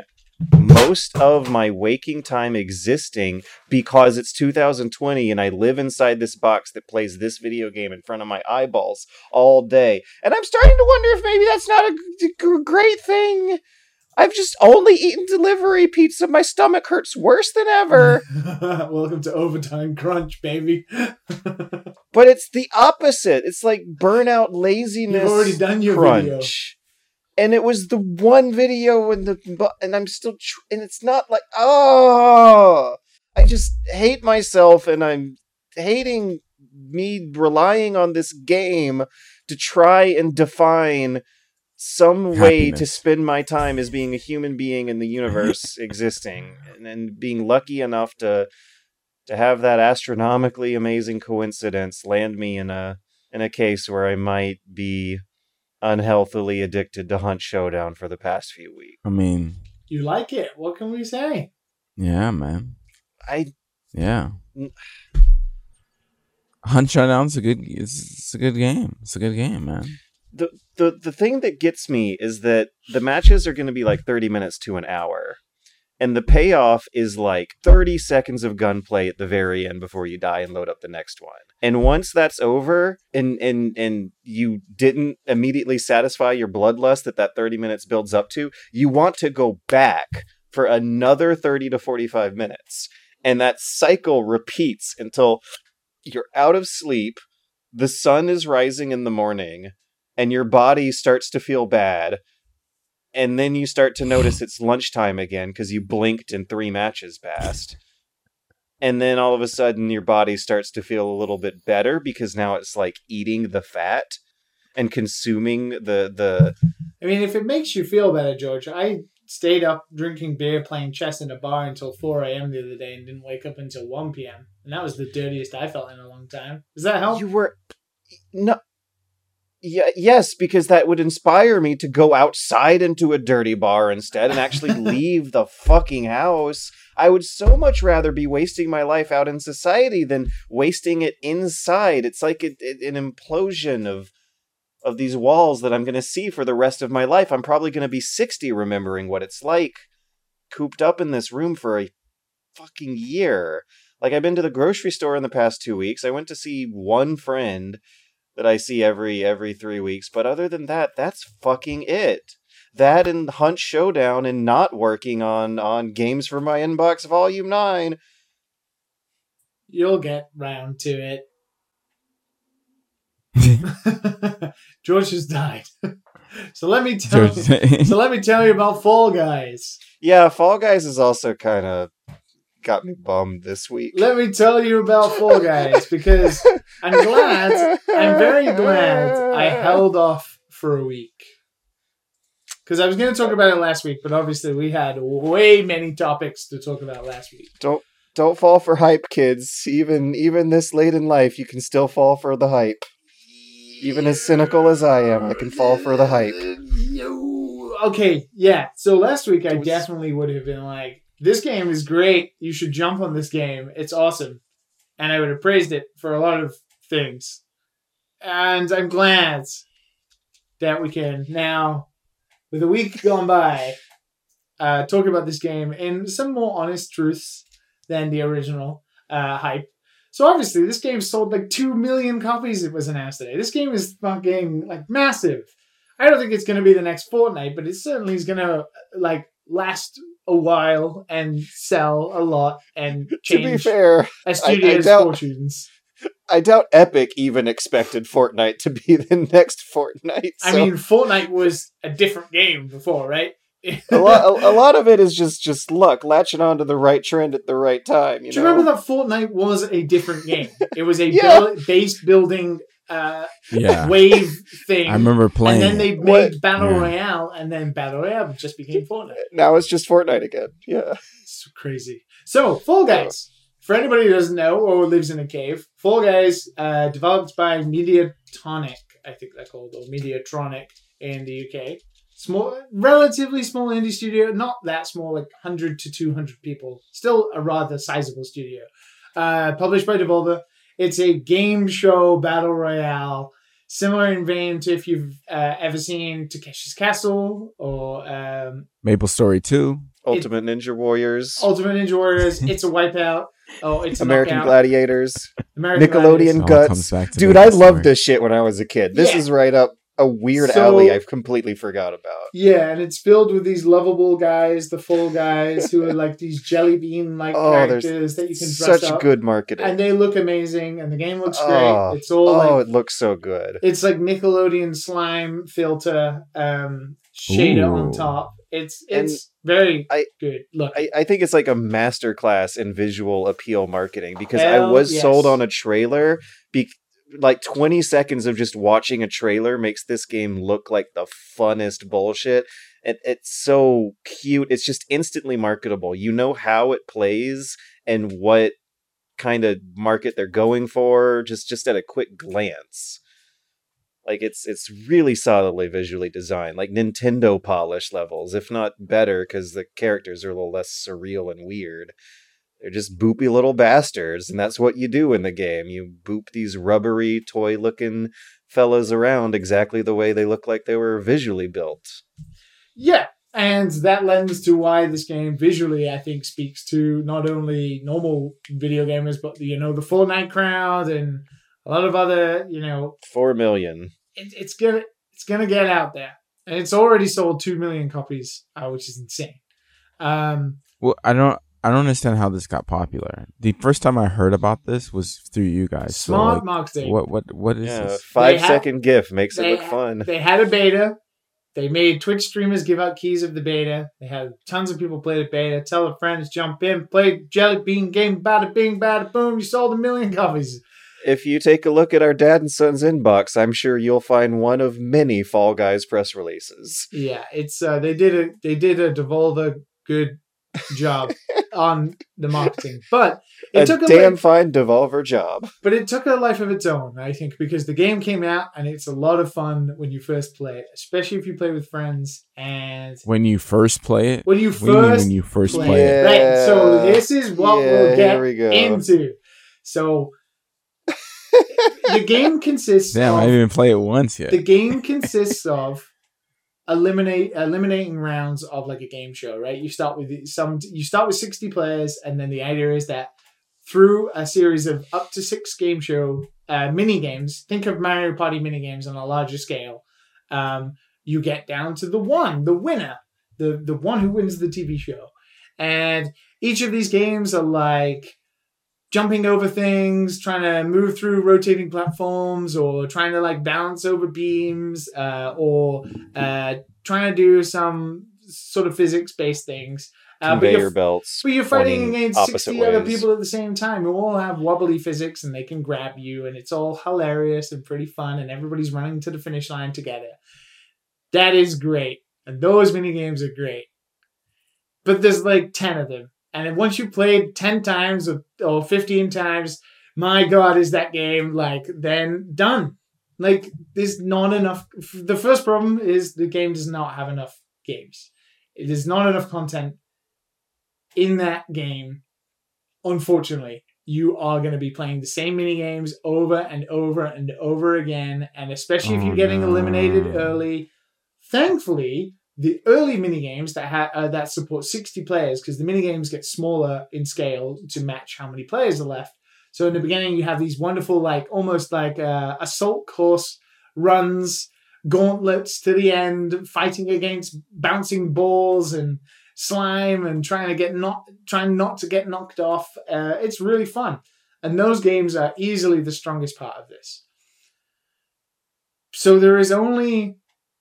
most of my waking time existing because it's 2020 and I live inside this box that plays this video game in front of my eyeballs all day. And I'm starting to wonder if maybe that's not a great thing. I've just only eaten delivery pizza. My stomach hurts worse than ever. Welcome to overtime crunch, baby. but it's the opposite. It's like burnout, laziness, You've already done your crunch. video. And it was the one video and the and I'm still tr- and it's not like oh I just hate myself and I'm hating me relying on this game to try and define some way to spend my time as being a human being in the universe existing and then being lucky enough to to have that astronomically amazing coincidence land me in a in a case where I might be unhealthily addicted to Hunt Showdown for the past few weeks. I mean, You like it? What can we say? yeah, man. I Yeah. Hunt Showdown's a good. It's, it's a good game. It's a good game, man. The the the thing that gets me is that the matches are going to be like 30 minutes to an hour. And the payoff is like 30 seconds of gunplay at the very end before you die and load up the next one. And once that's over and and and you didn't immediately satisfy your bloodlust that that 30 minutes builds up to, you want to go back for another 30 to 45 minutes. And that cycle repeats until you're out of sleep, the sun is rising in the morning, and your body starts to feel bad. And then you start to notice it's lunchtime again because you blinked and three matches passed. And then all of a sudden, your body starts to feel a little bit better because now it's like eating the fat and consuming the the I mean, if it makes you feel better, George, I stayed up drinking beer, playing chess in a bar until 4 a.m. the other day and didn't wake up until 1 p.m. And that was the dirtiest I felt in a long time. Does that help? You were no. Yeah, yes, because that would inspire me to go outside into a dirty bar instead and actually leave the fucking house. I would so much rather be wasting my life out in society than wasting it inside. It's like a, a- an implosion of of these walls that I'm going to see for the rest of my life. I'm probably going to be 60 remembering what it's like cooped up in this room for a fucking year. Like I've been to the grocery store in the past two weeks. I went to see one friend that I see every every three weeks, but other than that, that's fucking it. That and Hunt Showdown and not working on on games for my inbox volume nine. You'll get round to it. George has died. so let me tell you. So let me tell you about Fall Guys. Yeah, Fall Guys is also kind of got me bummed this week. Let me tell you about Fall Guys because I'm glad, I'm very glad I held off for a week. Because I was going to talk about it last week, but obviously we had way many topics to talk about last week. Don't don't fall for hype, kids. Even even this late in life, you can still fall for the hype. Even as cynical as I am, I can fall for the hype. Okay, yeah. So last week I definitely would have been like, "This game is great. You should jump on this game. It's awesome," and I would have praised it for a lot of things. And I'm glad that we can now, with a week gone by, uh, talk about this game in some more honest truths than the original uh, hype. So obviously, this game sold like two million copies. It was announced today. This game is fucking like massive. I don't think it's going to be the next Fortnite, but it certainly is going to like last a while and sell a lot and change To be fair, a studio's doubt- fortunes. I doubt Epic even expected Fortnite to be the next Fortnite. I mean, Fortnite was a different game before, right? a lot, a, a lot of it is just just luck, latching onto the right trend at the right time. You Do you know? remember that Fortnite was a different game? It was a Yeah. build, base building uh, yeah, wave thing. I remember playing. and then it. they made What? Battle Yeah. Royale, and then Battle Royale just became Fortnite. Now it's just Fortnite again. Yeah. It's crazy. So, Fall Guys. For anybody who doesn't know or lives in a cave, Fall Guys, uh, developed by Mediatonic, I think they're called, or Mediatronic in the UK. Small, relatively small indie studio, not that small, like 100 to 200 people. Still a rather sizable studio. Uh, published by Devolver. It's a game show battle royale, similar in vein to if you've uh, ever seen Takeshi's Castle or um, Maple Story Two. Ultimate Ninja Warriors, Ultimate Ninja Warriors. It's a Wipeout. Oh, it's American knockout. Gladiators, American Nickelodeon It all Guts. comes Dude, I Story. loved this shit when I was a kid. This Yeah. is right up a weird So- alley I've completely forgot about. Yeah, and it's filled with these lovable guys, the fall guys who are like these jelly bean like Oh, characters that you can dress Such up. good marketing. and they look amazing, and the game looks Oh, great. It's all oh, like it looks so good. it's like Nickelodeon slime filter um, shader on top. It's And it's very I- good. Look, I, I think it's like a masterclass in visual appeal marketing because I was yes. sold on a trailer. Be- like 20 seconds of just watching a trailer makes this game look like the funnest bullshit. And it's so cute. It's just instantly marketable. You know how it plays and what kind of market they're going for just just at a quick glance. Like it's it's really solidly visually designed, like Nintendo polish levels, if not better, because the characters are a little less surreal and weird. They're just boopy little bastards, and that's what you do in the game. You boop these rubbery, toy-looking fellas around exactly the way they look like they were visually built. Yeah, and that lends to why this game visually, I think, speaks to not only normal video gamers, but you know the Fortnite crowd and a lot of other, you know, Four million. it, it's gonna it's gonna get out there, and it's already sold two million copies, uh, which is insane. Um, Well, I don't. I don't understand how this got popular. The first time I heard about this was through you guys. So, smart like, marketing. what what what is Yeah, this? five They second have- GIF makes it look ha- fun. They had a beta. They made Twitch streamers give out keys of the beta. They had tons of people play the beta. Tell their friends, jump in, play Jelly Bean game, bada bing, bada boom. You sold a million copies. If you take a look at our Dad and Sons inbox, I'm sure you'll find one of many Fall Guys press releases. Yeah, it's uh, they did a they did a Devolver good job on the marketing, but it a took a damn li- fine Devolver job. but it took a life of its own. I think because the game came out and it's a lot of fun when you first play it, especially if you play with friends and When you first play it. when you What do you first when you first play play it? Right. So this is what Yeah, we'll get here we go. into. So the game consists Damn, I of didn't even play it once yet. the game consists of eliminate eliminating rounds of like a game show, right? You start with some you start with 60 players and then the idea is that through a series of up to six game show uh, mini games. Think of Mario Party mini games on a larger scale. Um, you get down to the one, the winner, the the one who wins the TV show, and each of these games are like jumping over things, trying to move through rotating platforms, or trying to like bounce over beams, uh, or uh, trying to do some sort of physics based things. Uh, but Conveyor you're, belts. but you're fighting against opposite 60 other people at the same time who all have wobbly physics and they can grab you, and it's all hilarious and pretty fun, and everybody's running to the finish line together. That is great. And those mini games are great. But there's like 10 of them. And then once you played 10 times or, or 15 times, my God, is that game like then done? Like, there's not enough. The first problem is the game does not have enough games. It is not enough content in that game. Unfortunately, you are going to be playing the same mini games over and over and over again. And especially if Oh, you're getting eliminated early, thankfully, the early mini games that ha- uh, that support 60 players, because the mini games get smaller in scale to match how many players are left. So in the beginning, you have these wonderful, like almost like uh, assault course runs, gauntlets to the end, fighting against bouncing balls and slime and trying to get not trying not to get knocked off. Uh, it's really fun, and those games are easily the strongest part of this. So there is only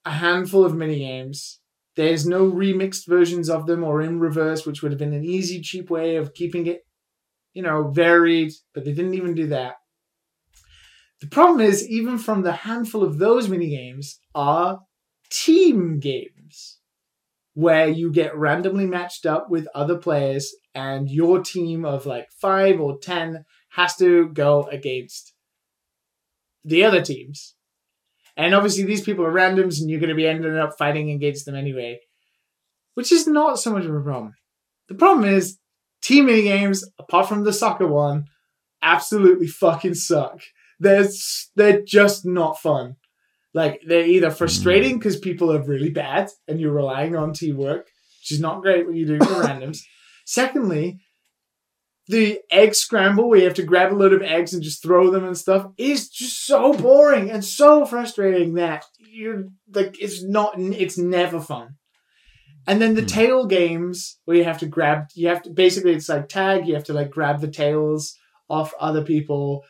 a handful of mini games. There's no remixed versions of them or in reverse, which would have been an easy, cheap way of keeping it, you know, varied. But they didn't even do that. The problem is, even from the handful of those mini games, are team games where you get randomly matched up with other players, and your team of like five or ten has to go against the other teams. And obviously, these people are randoms, and you're going to be ending up fighting against them anyway, which is not so much of a problem. The problem is, team mini games, apart from the soccer one, absolutely fucking suck. They're, they're just not fun. Like, they're either frustrating mm. because people are really bad and you're relying on teamwork, which is not great when you're doing for randoms. Secondly, the egg scramble where you have to grab a load of eggs and just throw them and stuff is just so boring and so frustrating that you're like it's not it's never fun. And then the Hmm. tail games where you have to grab you have to basically it's like tag, you have to like grab the tails off other people.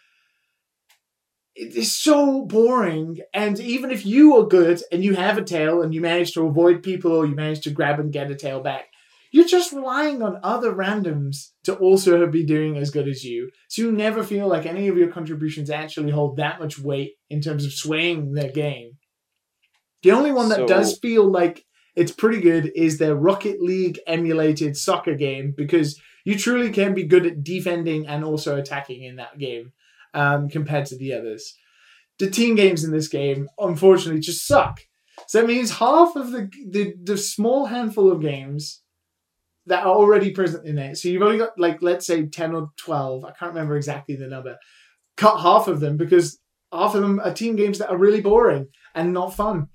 It is so boring. And even if you are good and you have a tail and you manage to avoid people or you manage to grab and get a tail back, you're just relying on other randoms to also be doing as good as you. So you never feel like any of your contributions actually hold that much weight in terms of swaying the game. The only one that So- does feel like it's pretty good is their Rocket League emulated soccer game because you truly can be good at defending and also attacking in that game um, compared to the others. The team games in this game, unfortunately, just suck. So that means half of the the, the small handful of games that are already present in it. So you've only got like let's say ten or twelve. I can't remember exactly the number. Cut half of them because half of them are team games that are really boring and not fun.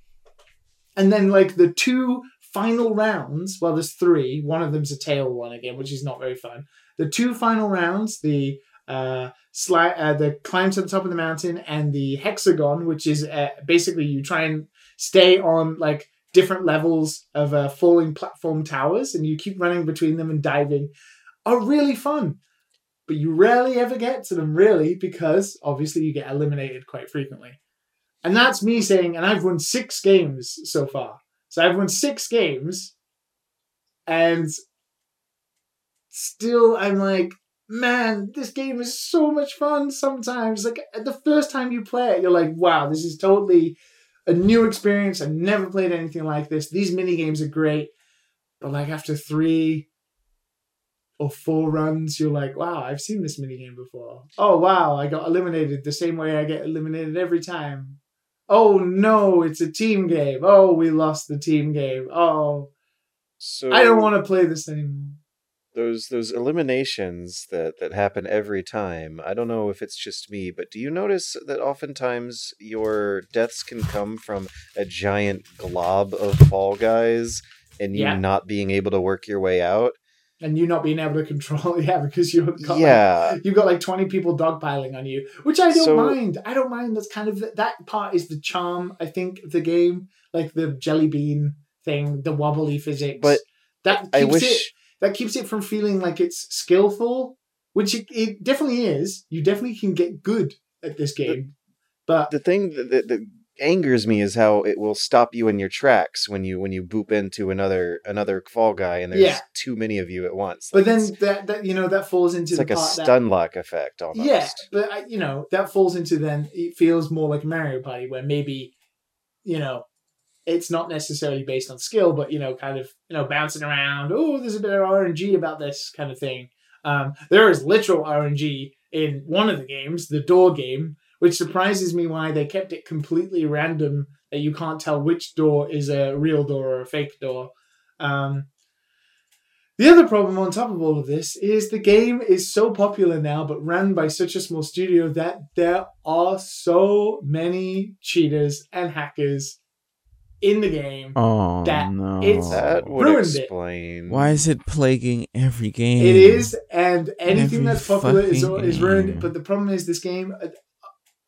And then like the two final rounds, well, there's three. One of them's a tail one again, which is not very fun. The two final rounds, the uh, sli- uh the climb to the top of the mountain and the hexagon, which is uh, basically you try and stay on like different levels of uh, falling platform towers, and you keep running between them and diving, are really fun. But you rarely ever get to them, really, because obviously you get eliminated quite frequently. And that's me saying, and I've won six games so far. So I've won six games, and still I'm like, man, this game is so much fun sometimes. Like the first time you play it, you're like, wow, this is totally a new experience. I've never played anything like this. These mini games are great. But like after three or four runs, you're like, wow, I've seen this mini game before. Oh wow, I got eliminated the same way I get eliminated every time. Oh no, it's a team game. Oh, we lost the team game. Oh, So I don't want to play this anymore. Those those eliminations that that happen every time. I don't know if it's just me, but do you notice that oftentimes your deaths can come from a giant glob of fall guys and you Yeah. not being able to work your way out? and you not being able to control yeah because you've got like, yeah. you've got like 20 people dogpiling on you which i don't So- mind i don't mind that's kind of that part is the charm i think of the game like the jelly bean thing the wobbly physics But that keeps I it wish that keeps it from feeling like it's skillful which it, it definitely is you definitely can get good at this game but the thing that, that, that angers me is how it will stop you in your tracks when you when you boop into another another fall guy and there's Yeah. too many of you at once. but then that, that you know that falls into it's the like a stun lock effect almost. Yeah, but I, you know that falls into then it feels more like Mario Party, where maybe you know it's not necessarily based on skill, but you know, kind of you know bouncing around. Oh, there's a bit of RNG about this kind of thing. Um, there is literal RNG in one of the games, the door game, which surprises me why they kept it completely random that you can't tell which door is a real door or a fake door. Um, the other problem on top of all of this is the game is so popular now, but ran by such a small studio that there are so many cheaters and hackers in the game. Oh That- no! it's- That would Ruined it. Why is it plaguing every game? It is, and anything Every that's popular is is ruined. But the problem is, this game, uh,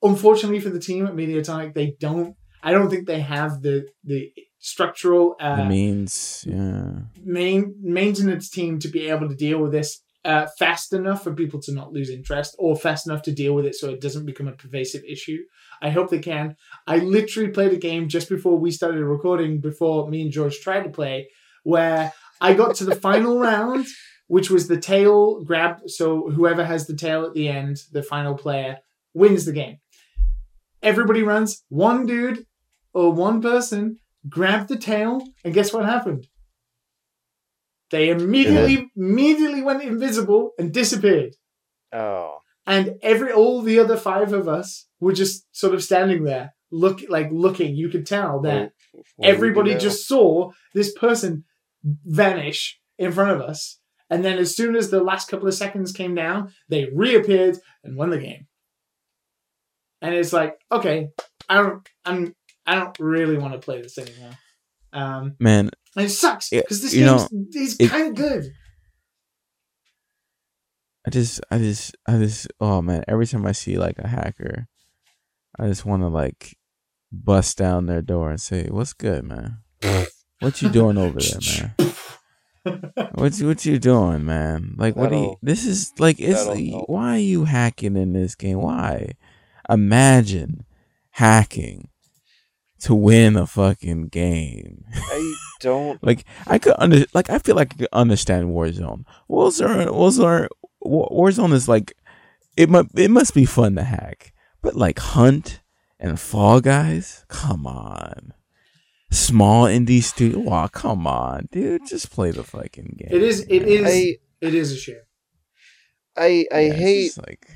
unfortunately for the team at Mediatonic, they don't. I don't think they have the the structural uh, the means, yeah. main maintenance team to be able to deal with this uh, fast enough for people to not lose interest, or fast enough to deal with it so it doesn't become a pervasive issue. I hope they can. I literally played a game just before we started recording, before me and George tried to play, where I got to the final round, which was the tail grab. So whoever has the tail at the end, the final player, wins the game. Everybody runs. One dude or one person grabbed the tail, and guess what happened? They immediately immediately went invisible and disappeared. Oh, And every all the other five of us were just sort of standing there, look like looking. You could tell that what- what do we do everybody just saw this person vanish in front of us. And then as soon as the last couple of seconds came down, they reappeared and won the game. And it's like, okay, I don't I'm I don't really want to play this anymore. Um Man, and it sucks because this game is kind of good. I just, I just, I just, oh man, every time I see like a hacker, I just want to like bust down their door and say, "What's good, man? What you doing over there, man? What you, what you doing, man? Like, what do you? This is like, it's like, why are you hacking in this game? Why? Imagine hacking to win a fucking game. I don't. Like I could under like I feel like I could understand Warzone. Warzone Warzone Warzone is like it must it must be fun to hack. But like Hunt and Fall Guys, come on. Small indie studio, wow, come on, dude, just play the fucking game. It is it man. is I it is a shame. I I Yeah, hate. like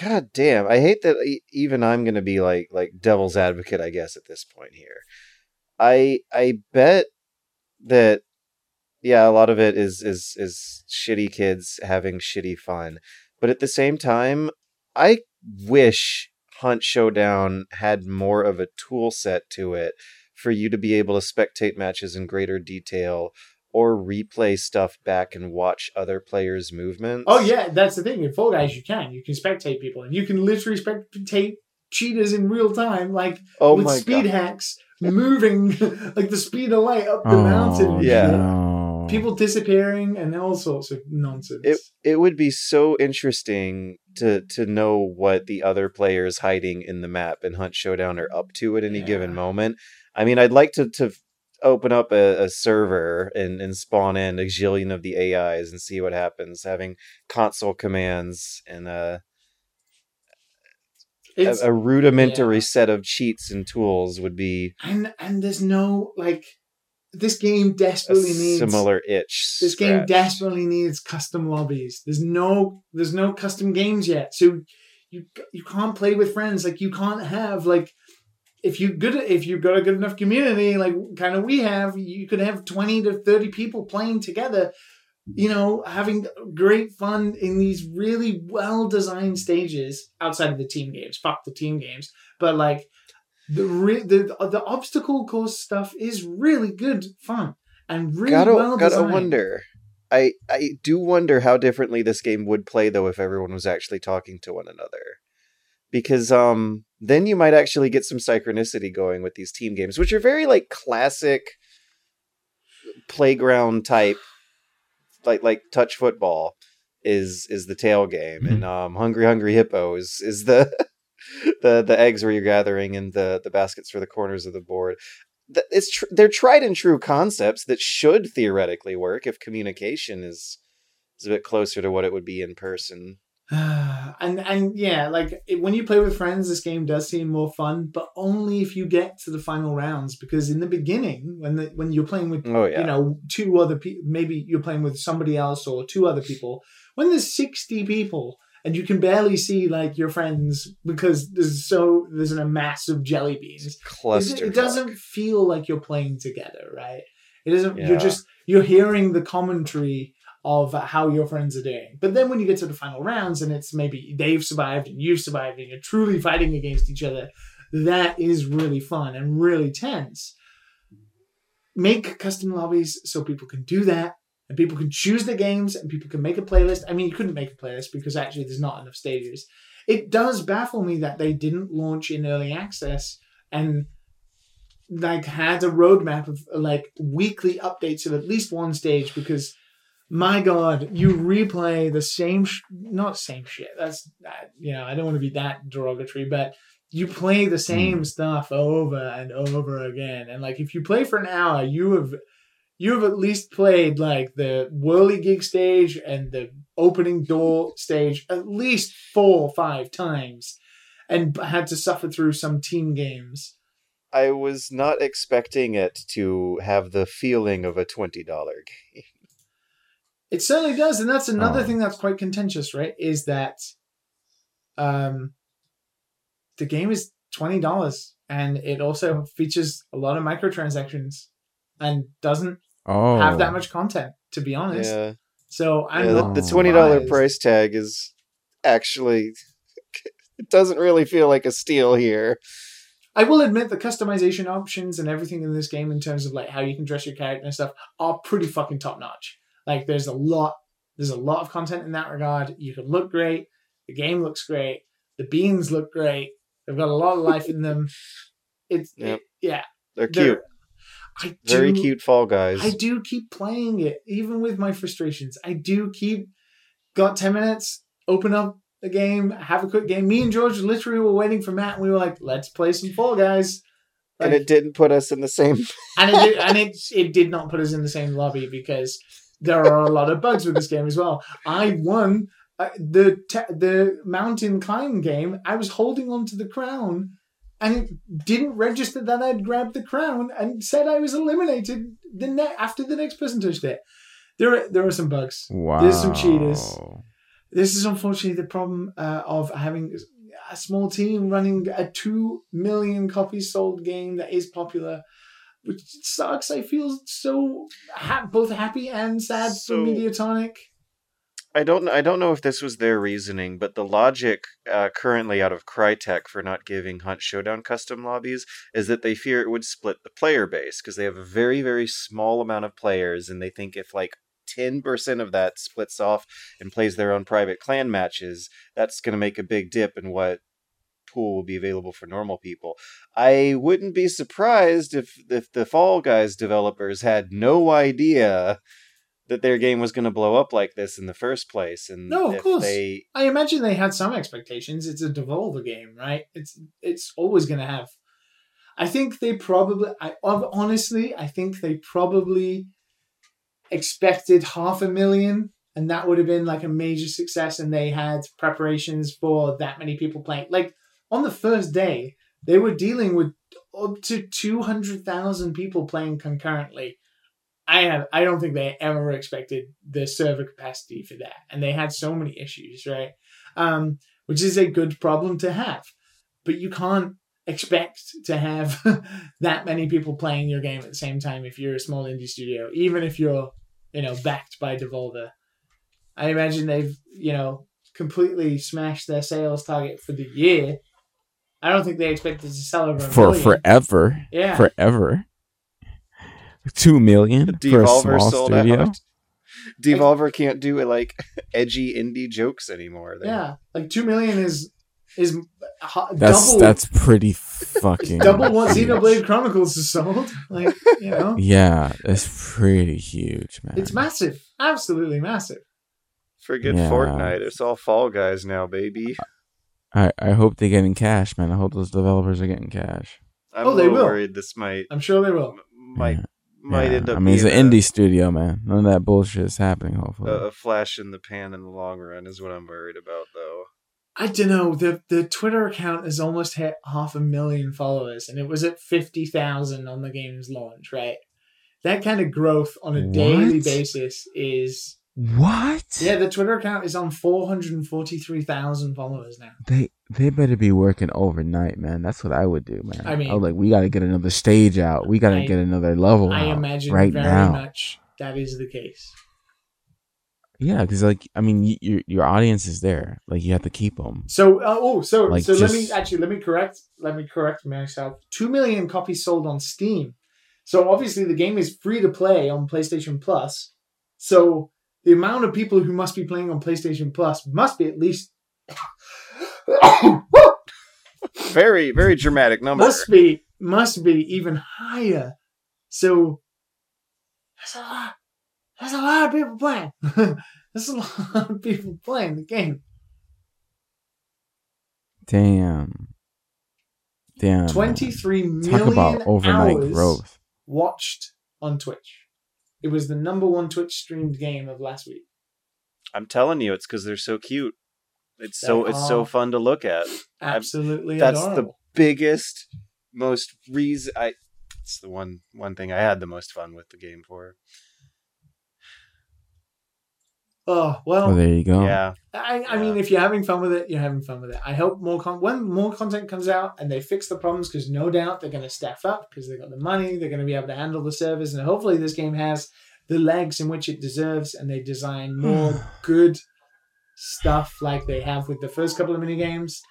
God damn! I hate that e- even I'm gonna be like like devil's advocate. I guess at this point here, I I bet that yeah, a lot of it is is is shitty kids having shitty fun, but at the same time, I wish Hunt Showdown had more of a tool set to it for you to be able to spectate matches in greater detail or replay stuff back and watch other players' movements. Oh yeah, that's the thing. In Fall Guys, you can you can spectate people, and you can literally spectate cheaters in real time, like oh with speed god! hacks moving like the speed of light up the oh, mountain. Yeah. no. people disappearing and all sorts of nonsense. it it would be so interesting to to know what the other players hiding in the map and Hunt Showdown are up to at any given moment. I mean, I'd like to to open up a, a server and and spawn in a zillion of the AIs and see what happens. Having console commands and a a, a rudimentary yeah. set of cheats and tools would be and and there's no like this game desperately needs similar itch. this game scratched. desperately needs custom lobbies. There's no there's no custom games yet, so you you can't play with friends. Like you can't have like if you good if you've got a good enough community like kind of we have, you could have twenty to thirty people playing together. You know, having great fun in these really well designed stages outside of the team games. Fuck the team games, but like the re- the the obstacle course stuff is really good fun and really gotta well gotta designed. wonder. I I do wonder how differently this game would play though if everyone was actually talking to one another. Because um then you might actually get some synchronicity going with these team games, which are very like classic playground type like like touch football is is the tail game. And um hungry hungry hippo is is the the the eggs where you're gathering and the the baskets for the corners of the board. It's tr- they're tried and true concepts that should theoretically work if communication is is a bit closer to what it would be in person and and yeah, like it, when you play with friends, this game does seem more fun, but only if you get to the final rounds. Because in the beginning, when the, when you're playing with oh yeah you know two other people, maybe you're playing with somebody else or two other people. When there's sixty people and you can barely see like your friends because there's so there's a mass of jelly beans. It, cluster it doesn't feel like you're playing together, right? It doesn't. Yeah. You're just you're hearing the commentary of how your friends are doing. But then when you get to the final rounds and it's maybe they've survived and you've survived and you're truly fighting against each other, that is really fun and really tense. Make custom lobbies so people can do that and people can choose the games and people can make a playlist. I mean, you couldn't make a playlist because actually there's not enough stages. It does baffle me that they didn't launch in early access and like had a roadmap of like weekly updates of at least one stage because my god you replay the same sh- not same shit that's that you know i don't want to be that derogatory but you play the hmm. same stuff over and over again and like if you play for an hour you have you have at least played like the whirly gig stage and the opening door stage at least four or five times and had to suffer through some team games. I was not expecting it to have the feeling of a $20 game It certainly does, and that's another Oh. thing that's quite contentious, right? Is that um the game is twenty dollars and it also features a lot of microtransactions and doesn't Oh, have that much content, to be honest. yeah So I'm yeah, the, the twenty dollar price tag is actually it doesn't really feel like a steal here. I will admit the customization options and everything in this game in terms of like how you can dress your character and stuff are pretty fucking top notch. Like there's a lot there's a lot of content in that regard. You can look great, the game looks great, the beans look great, they've got a lot of life in them. It's Yep. it- yeah. They're they're- cute, I very do- cute fall guys. I do keep playing it, even with my frustrations. I do keep got ten minutes, open up the game, have a quick game. Me and George literally were waiting for Matt, and we were like, "Let's play some Fall Guys." and it didn't put us in the same. and it did, and it it did not put us in the same lobby because there are a lot of bugs with this game as well. I won uh, the te- the mountain climb game. I was holding on to the crown, and it didn't register that I'd grabbed the crown, and said I was eliminated the ne- after the next person touched it. There are, there are some bugs. wow. There's some cheaters. This is unfortunately the problem uh, of having a small team running a two million copies sold game that is popular, which sucks. I feel so ha- both happy and sad So- for Mediatonic. I don't. I don't know if this was their reasoning, but the logic uh, currently out of Crytek for not giving Hunt Showdown custom lobbies is that they fear it would split the player base because they have a very very small amount of players, and they think if like ten percent of that splits off and plays their own private clan matches, that's going to make a big dip in what pool will be available for normal people. I wouldn't be surprised if if the Fall Guys developers had no idea that their game was going to blow up like this in the first place and No, of course. they I imagine they had some expectations. It's a Devolver game, right? It's it's always going to have. I think they probably. I honestly, I think they probably expected half a million, and that would have been like a major success. And they had preparations for that many people playing. Like on the first day, they were dealing with up to two hundred thousand people playing concurrently. I have I don't think they ever expected the server capacity for that, and they had so many issues, right? Um, which is a good problem to have, but you can't expect to have that many people playing your game at the same time if you're a small indie studio, even if you're you know backed by Devolver. I imagine they've you know completely smashed their sales target for the year. I don't think they expected to sell over a for million. forever. Yeah. Forever. Two million for a Devolver small sold studio. out. Devolver can't do like edgy indie jokes anymore. They- Yeah, like two million is is ho- That's double. that's pretty fucking double what huge. Xenoblade Chronicles has sold. Like you know, Yeah, it's pretty huge, man. it's massive, absolutely massive. Forget Yeah. Fortnite. It's all Fall Guys now, baby. I I hope they're getting cash, man. I hope those developers are getting cash. I'm Oh, they will. worried this might I'm sure they will. might Yeah. might Yeah. end up. I mean, it's an a- indie studio, man. None of that bullshit is happening. Hopefully, A, a flash in the pan in the long run is what I'm worried about, though. I don't know. The the Twitter account has almost hit half a million followers, and it was at fifty thousand on the game's launch. Right, that kind of growth on a daily basis is what? yeah. The Twitter account is on four hundred and forty three thousand followers now. They they better be working overnight, man. That's what I would do, man. I mean- was like, we got to get another stage out. We got to get another level I imagine right very now. much that is the case. Yeah, because like I mean, y- your your audience is there. Like you have to keep them. So uh, oh, so Like, so let me actually let me correct let me correct myself. Two million copies sold on Steam. So obviously the game is free to play on PlayStation Plus. So the amount of people who must be playing on PlayStation Plus must be at least Very, very dramatic number. must be must be even higher. So that's a lot. That's a lot of people playing. that's a lot of people playing the game. Damn. Damn. man. Twenty three million Talk about overnight hours growth. watched on Twitch. It was the number one Twitch streamed game of last week. I'm telling you, it's because they're so cute. It's so it's so fun to look at. Absolutely That's adorable. the biggest, most reason. I. It's the one one thing I had the most fun with the game for. Oh well, Oh, there you go. Yeah, I, I mean, if you're having fun with it, you're having fun with it. I hope more con- when more content comes out and they fix the problems because no doubt they're going to staff up because they've got the money, they're going to be able to handle the servers, and hopefully this game has the legs in which it deserves, and they design more good stuff like they have with the first couple of mini games.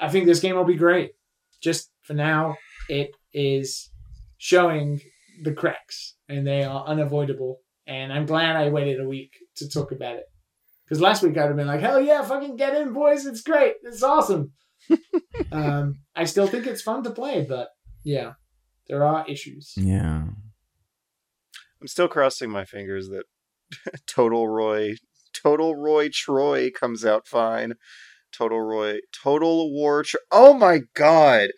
I think this game will be great. Just for now, it is showing the cracks, and they are unavoidable. And I'm glad I waited a week to talk about it. Because last week I'd have been like, hell yeah, fucking get in, boys. It's great. It's awesome. um, I still think it's fun to play, but yeah, there are issues. Yeah. I'm still crossing my fingers that Total Roy, Total Roy Troy comes out fine. Total Roy, Total War. Tro- oh my god,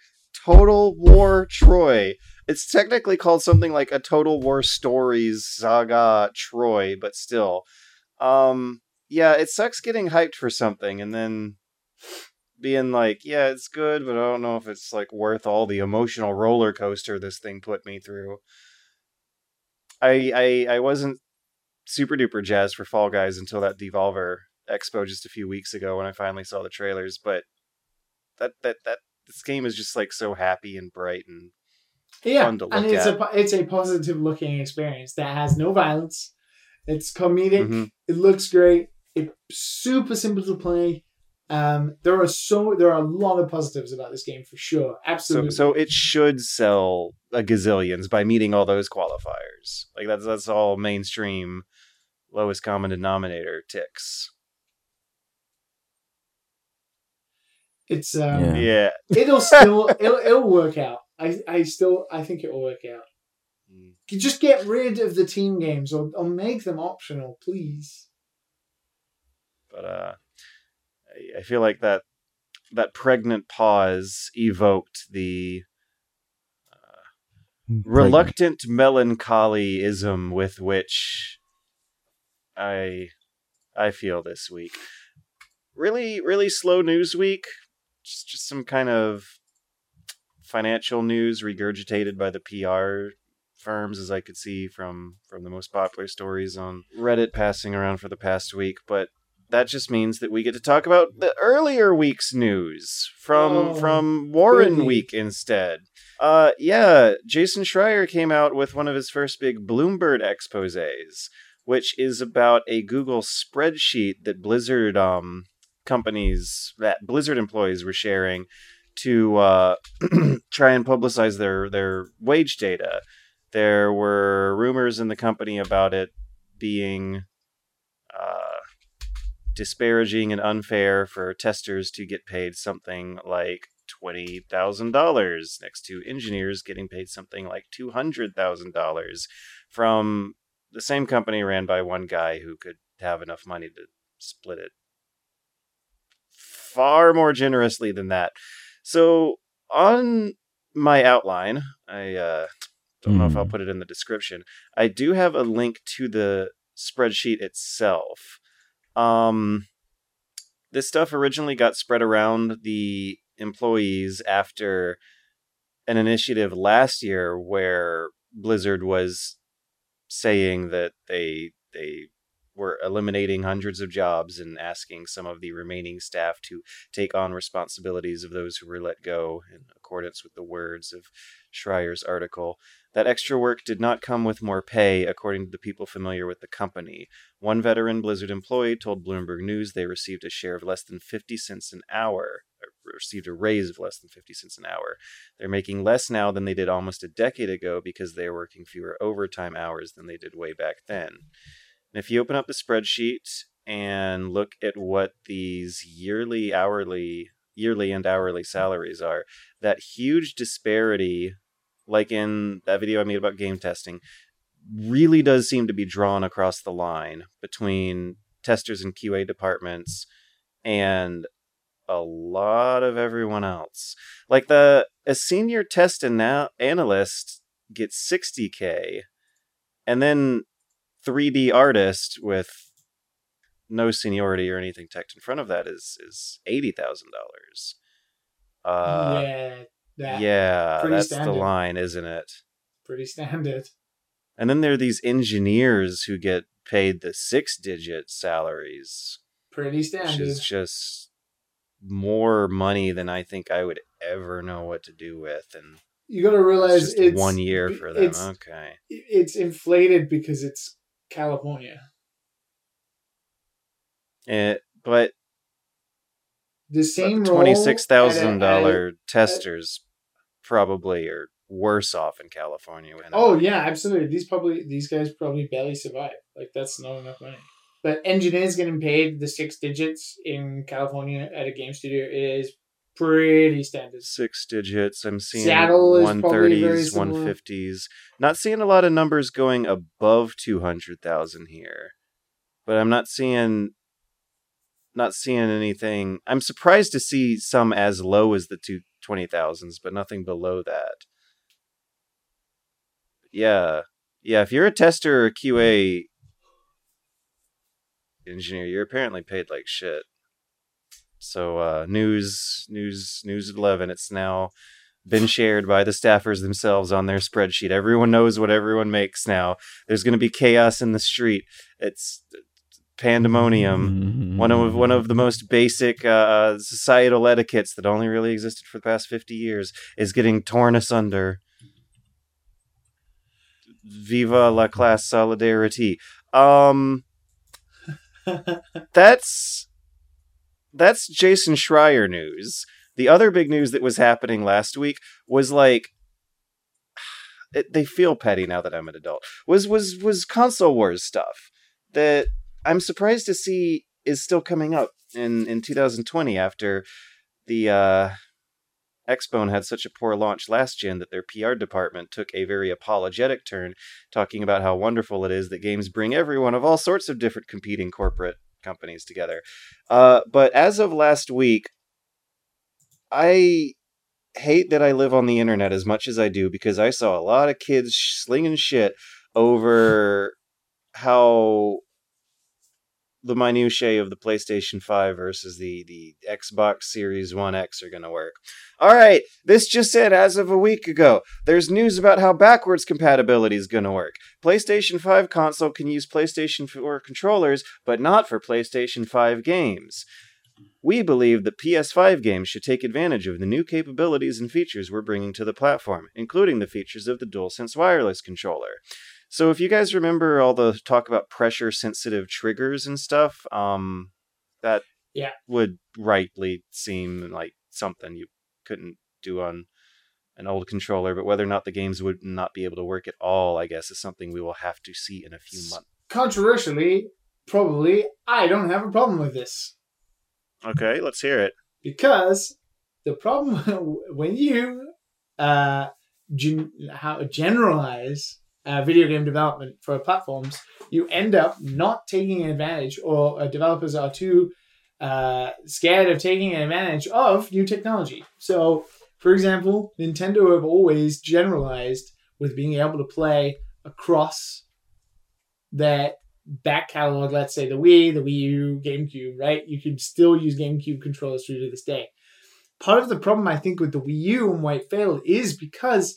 Total War Troy. It's technically called something like a Total War Stories Saga Troy, but still, um, yeah, it sucks getting hyped for something and then being like, yeah, it's good, but I don't know if it's like worth all the emotional roller coaster this thing put me through. I I I wasn't super duper jazzed for Fall Guys until that Devolver Expo just a few weeks ago when I finally saw the trailers. But that that that this game is just like so happy and bright and Yeah, fun to and it's at. a it's a positive looking experience that has no violence. It's comedic. Mhm. It looks great. It's super simple to play. Um, there are so there are a lot of positives about this game for sure. so Absolutely. so it should sell a gazillions by meeting all those qualifiers. Like that's that's all mainstream lowest common denominator ticks. it's um, Yeah. Yeah. it'll still it'll, it'll work out. I I still I think it'll work out. Mm. You just get rid of the team games or, or make them optional, please. but uh, I, I feel like that that pregnant pause evoked the uh, reluctant melancholyism with which I I feel this week. Really, really slow news week. Just, just some kind of financial news regurgitated by the PR firms, as I could see from from the most popular stories on Reddit passing around for the past week. But that just means that we get to talk about the earlier week's news from Oh, from Warren goody. Week instead. Uh, yeah, Jason Schreier came out with one of his first big Bloomberg exposés, which is about a Google spreadsheet that Blizzard um companies that Blizzard employees were sharing to uh, try and publicize their their wage data. There were rumors in the company about it being disparaging and unfair for testers to get paid something like $20,000 next to engineers getting paid something like $200,000 from the same company ran by one guy who could have enough money to split it far more generously than that. So on my outline, I uh, don't know if I'll Hmm. put it in the description. I do have a link to the spreadsheet itself. Um, this stuff originally got spread around the employees after an initiative last year where Blizzard was saying that they they were eliminating hundreds of jobs and asking some of the remaining staff to take on responsibilities of those who were let go in accordance with the words of Schreier's article. That extra work did not come with more pay, according to the people familiar with the company. One veteran Blizzard employee told Bloomberg News they received a share of less than 50 cents an hour, received a raise of less than 50 cents an hour. They're making less now than they did almost a decade ago because they are working fewer overtime hours than they did way back then. And if you open up the spreadsheet and look at what these yearly, hourly, yearly and hourly salaries are, that huge disparity, like in that video I made about game testing, really does seem to be drawn across the line between testers and QA departments and a lot of everyone else. Like the a senior test ana- analyst gets 60k and then 3D artist with no seniority or anything teched in front of that is is $80,000. Uh yeah, that yeah, that's the line, isn't it? pretty standard. And then there are these engineers who get paid the six digit salaries, Pretty which standard. is just more money than I think I would ever know what to do with. And You got to it's realize just it's one year for them. It's okay. it's inflated because it's California. Eh, but The same twenty six thousand dollar testers probably are worse off in California. at Oh yeah, absolutely. These probably these guys probably barely survive. Like that's not enough money. But engineers getting paid the six digits in California at a game studio is pretty standard. six digits. I'm seeing Seattle is one probably very thirties, similar. one fifties. Not seeing a lot of numbers going above two hundred thousand here, but I'm not seeing not seeing anything. I'm surprised to see some as low as the two twenty thousands, but nothing below that. Yeah, yeah. If you're a tester or a QA engineer, you're apparently paid like shit. So uh, news, news, news eleven. It's now been shared by the staffers themselves on their spreadsheet. Everyone knows what everyone makes now. There's going to be chaos in the street. It's pandemonium. One of one of the most basic uh, societal etiquettes that only really existed for the past fifty years is getting torn asunder. Viva la classe solidarity. Um, that's that's Jason Schreier news. The other big news that was happening last week was like it, they feel petty now that I'm an adult. Was was was console wars stuff that I'm surprised to see is still coming up in in 2020 after the uh Xbone had such a poor launch last gen that their PR department took a very apologetic turn, talking about how wonderful it is that games bring everyone of all sorts of different competing corporate companies together. Uh, but as of last week, I hate that I live on the internet as much as I do because I saw a lot of kids slinging shit over how the minutiae of the PlayStation 5 versus the, the Xbox Series 1X are going to work. All right, this just said as of a week ago. There's news about how backwards compatibility is going to work. PlayStation 5 console can use PlayStation 4 controllers, but not for PlayStation 5 games. We believe that PS5 games should take advantage of the new capabilities and features we're bringing to the platform, including the features of the DualSense wireless controller. So if you guys remember all the talk about pressure sensitive triggers and stuff, um that Yeah. would rightly seem like something you couldn't do on an old controller, but whether or not the games would not be able to work at all, I guess is something we will have to see in a few months. Controversially, probably I don't have a problem with this Okay, let's hear it. because the problem when you uh, gen- how generalize uh, video game development for platforms, you end up not taking advantage, or uh, developers are too uh, scared of taking advantage of new technology. So, for example, Nintendo have always generalized with being able to play across their back catalog, let's say the Wii, the Wii U, GameCube, right? You can still use GameCube controllers through to this day. Part of the problem I think with the Wii U and why it failed is because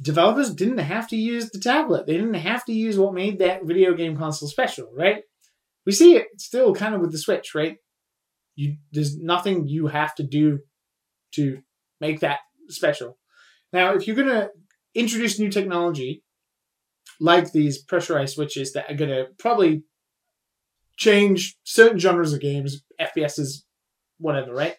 developers didn't have to use the tablet. They didn't have to use what made that video game console special, right? We see it still kind of with the Switch, right? You there's nothing you have to do to make that special. Now, if you're gonna introduce new technology like these pressurized switches that are gonna probably change certain genres of games, FPSs, whatever, right?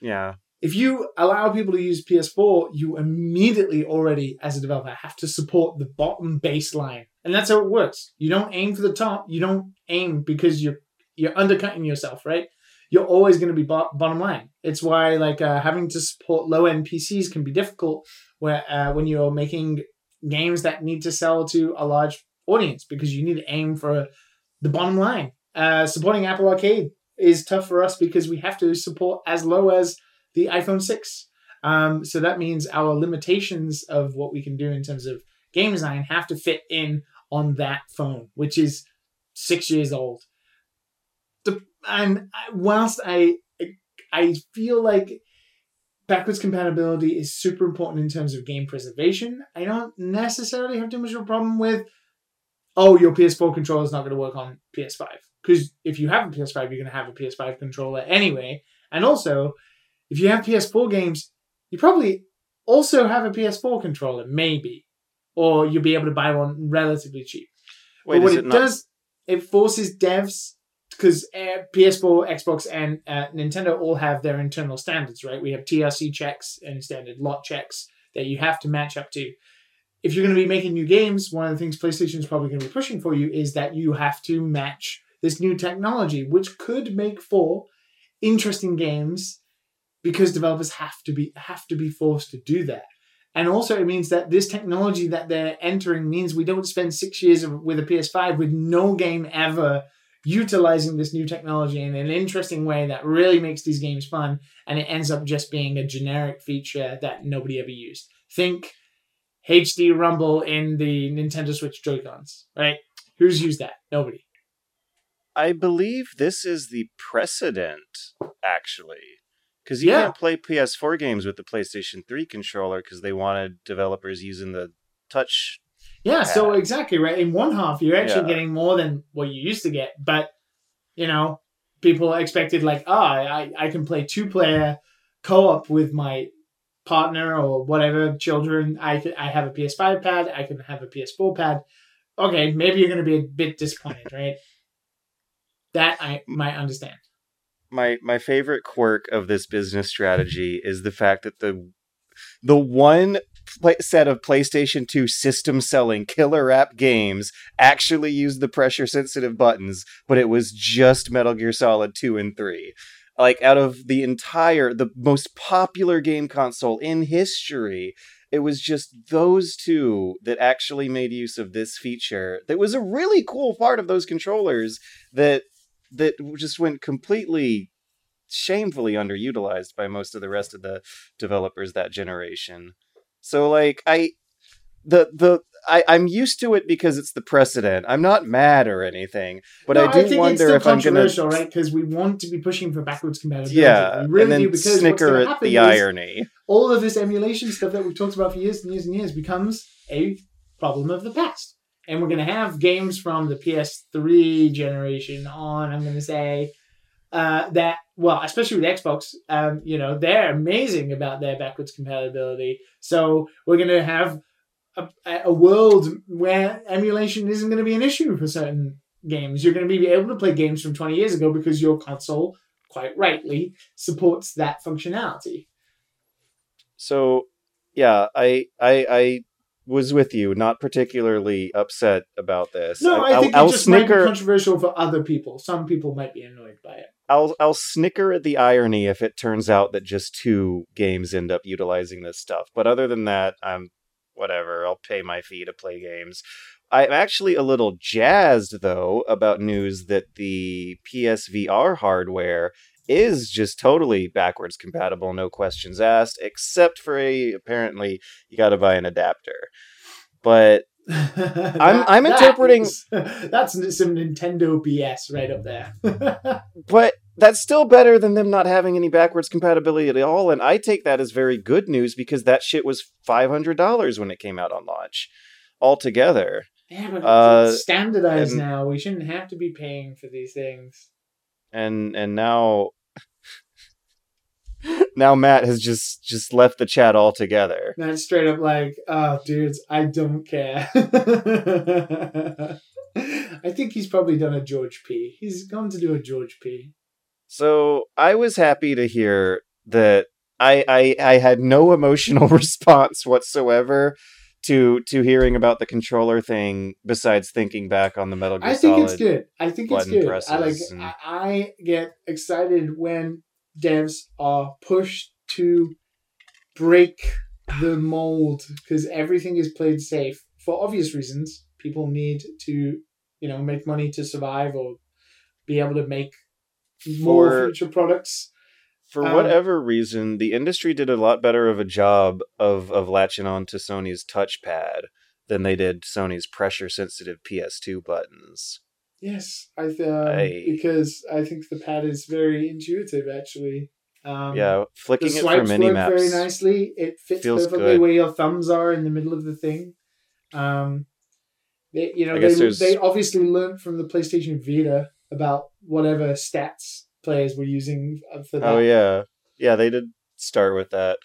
Yeah. If you allow people to use PS4, you immediately already, as a developer, have to support the bottom baseline, and that's how it works. You don't aim for the top. You don't aim because you're you're undercutting yourself, right? You're always going to be bottom line. It's why like uh, having to support low end PCs can be difficult, where uh, when you're making games that need to sell to a large audience because you need to aim for the bottom line. Uh, supporting Apple Arcade is tough for us because we have to support as low as the iPhone 6. Um, so that means our limitations of what we can do in terms of game design have to fit in on that phone, which is six years old. And whilst I I feel like backwards compatibility is super important in terms of game preservation, I don't necessarily have too much of a problem with oh your PS4 controller is not going to work on PS5 because if you have a PS5, you're going to have a PS5 controller anyway, and also if you have PS4 games, you probably also have a PS4 controller, maybe, or you'll be able to buy one relatively cheap. Wait, but what is it, it not? does, it forces devs because uh, PS4, Xbox, and uh, Nintendo all have their internal standards, right? We have TRC checks and standard lot checks that you have to match up to. If you're going to be making new games, one of the things PlayStation is probably going to be pushing for you is that you have to match this new technology, which could make for interesting games because developers have to be have to be forced to do that. And also, it means that this technology that they're entering means we don't spend six years with a PS5 with no game ever utilizing this new technology in an interesting way that really makes these games fun. And it ends up just being a generic feature that nobody ever used. Think HD Rumble in the Nintendo Switch Joy-Cons, right? Who's used that? Nobody. I believe this is the precedent, actually. Because you Yeah. can't play PS4 games with the PlayStation 3 controller because they wanted developers using the touch. Yeah, so exactly right. In one half, you're actually Yeah. getting more than what you used to get, but you know, people expected like, oh, I I can play two player co op with my partner or whatever children. I can, I have a PS5 pad. I can have a PS4 pad. Okay, maybe you're going to be a bit disappointed, right? That I might understand. My my favorite quirk of this business strategy is the fact that the the one set of PlayStation 2 system selling killer app games actually used the pressure sensitive buttons, but it was just Metal Gear Solid 2 and 3. Like out of the entire the most popular game console in history, it was just those two that actually made use of this feature. That was a really cool part of those controllers that that just went completely shamefully underutilized by most of the rest of the developers that generation. So like I the the I, I'm used to it because it's the precedent. I'm not mad or anything, but No, I do it's wonder if I'm gonna controversial, right? Because we want to be pushing for backwards compatibility. yeah, we really and then do. Because snicker at the irony. all of this emulation stuff that we've talked about for years and years and years becomes a problem of the past. And we're going to have games from the PS3 generation on, I'm going to say, uh, that, well, especially with Xbox, um, you know, they're amazing about their backwards compatibility. So we're going to have a, a world where emulation isn't going to be an issue for certain games. You're going to be able to play games from 20 years ago because your console, quite rightly, supports that functionality. So yeah, I I I was with you, not particularly upset about this. No, I, I'll, think I'll it just might be snicker. controversial for other people. Some people might be annoyed by it. I'll I'll snicker at the irony if it turns out that just two games end up utilizing this stuff. But other than that, I'm whatever. I'll pay my fee to play games. I'm actually a little jazzed though about news that the PSVR hardware is just totally backwards compatible, no questions asked, except for a apparently you got to buy an adapter. But I'm I'm interpreting- that's some Nintendo BS right up there. but that's still better than them not having any backwards compatibility at all and i take that as very good news because that shit was $500 when it came out on launch altogether yeah, but Uh, it's standardized and- now. We shouldn't have to be paying for these things. and and now now matt has just just left the chat altogether That's straight up like, oh, dudes, I don't care. I think he's probably done a George P. He's gone to do a George P. so i was happy to hear that i i, I had no emotional response whatsoever to to hearing about the controller thing besides thinking back on the metal gear I think solid it's good. I think it's good. I like. and- I, get excited when devs are pushed to break the mold because everything is played safe for obvious reasons. People need to, you know, make money to survive or be able to make more For- future products. For Um, whatever reason, the industry did a lot better of a job of of latching on to Sony's touchpad than they did Sony's pressure sensitive PS2 buttons. Yes, I th- um, I- because I think the pad is very intuitive. Actually, um, yeah, flicking it for mini maps. very nicely. It fits feels perfectly good. where your thumbs are in the middle of the thing. Um, they, you know, they, they obviously learned from the PlayStation Vita about whatever stats players were using for that. Oh yeah, yeah, they did start with that.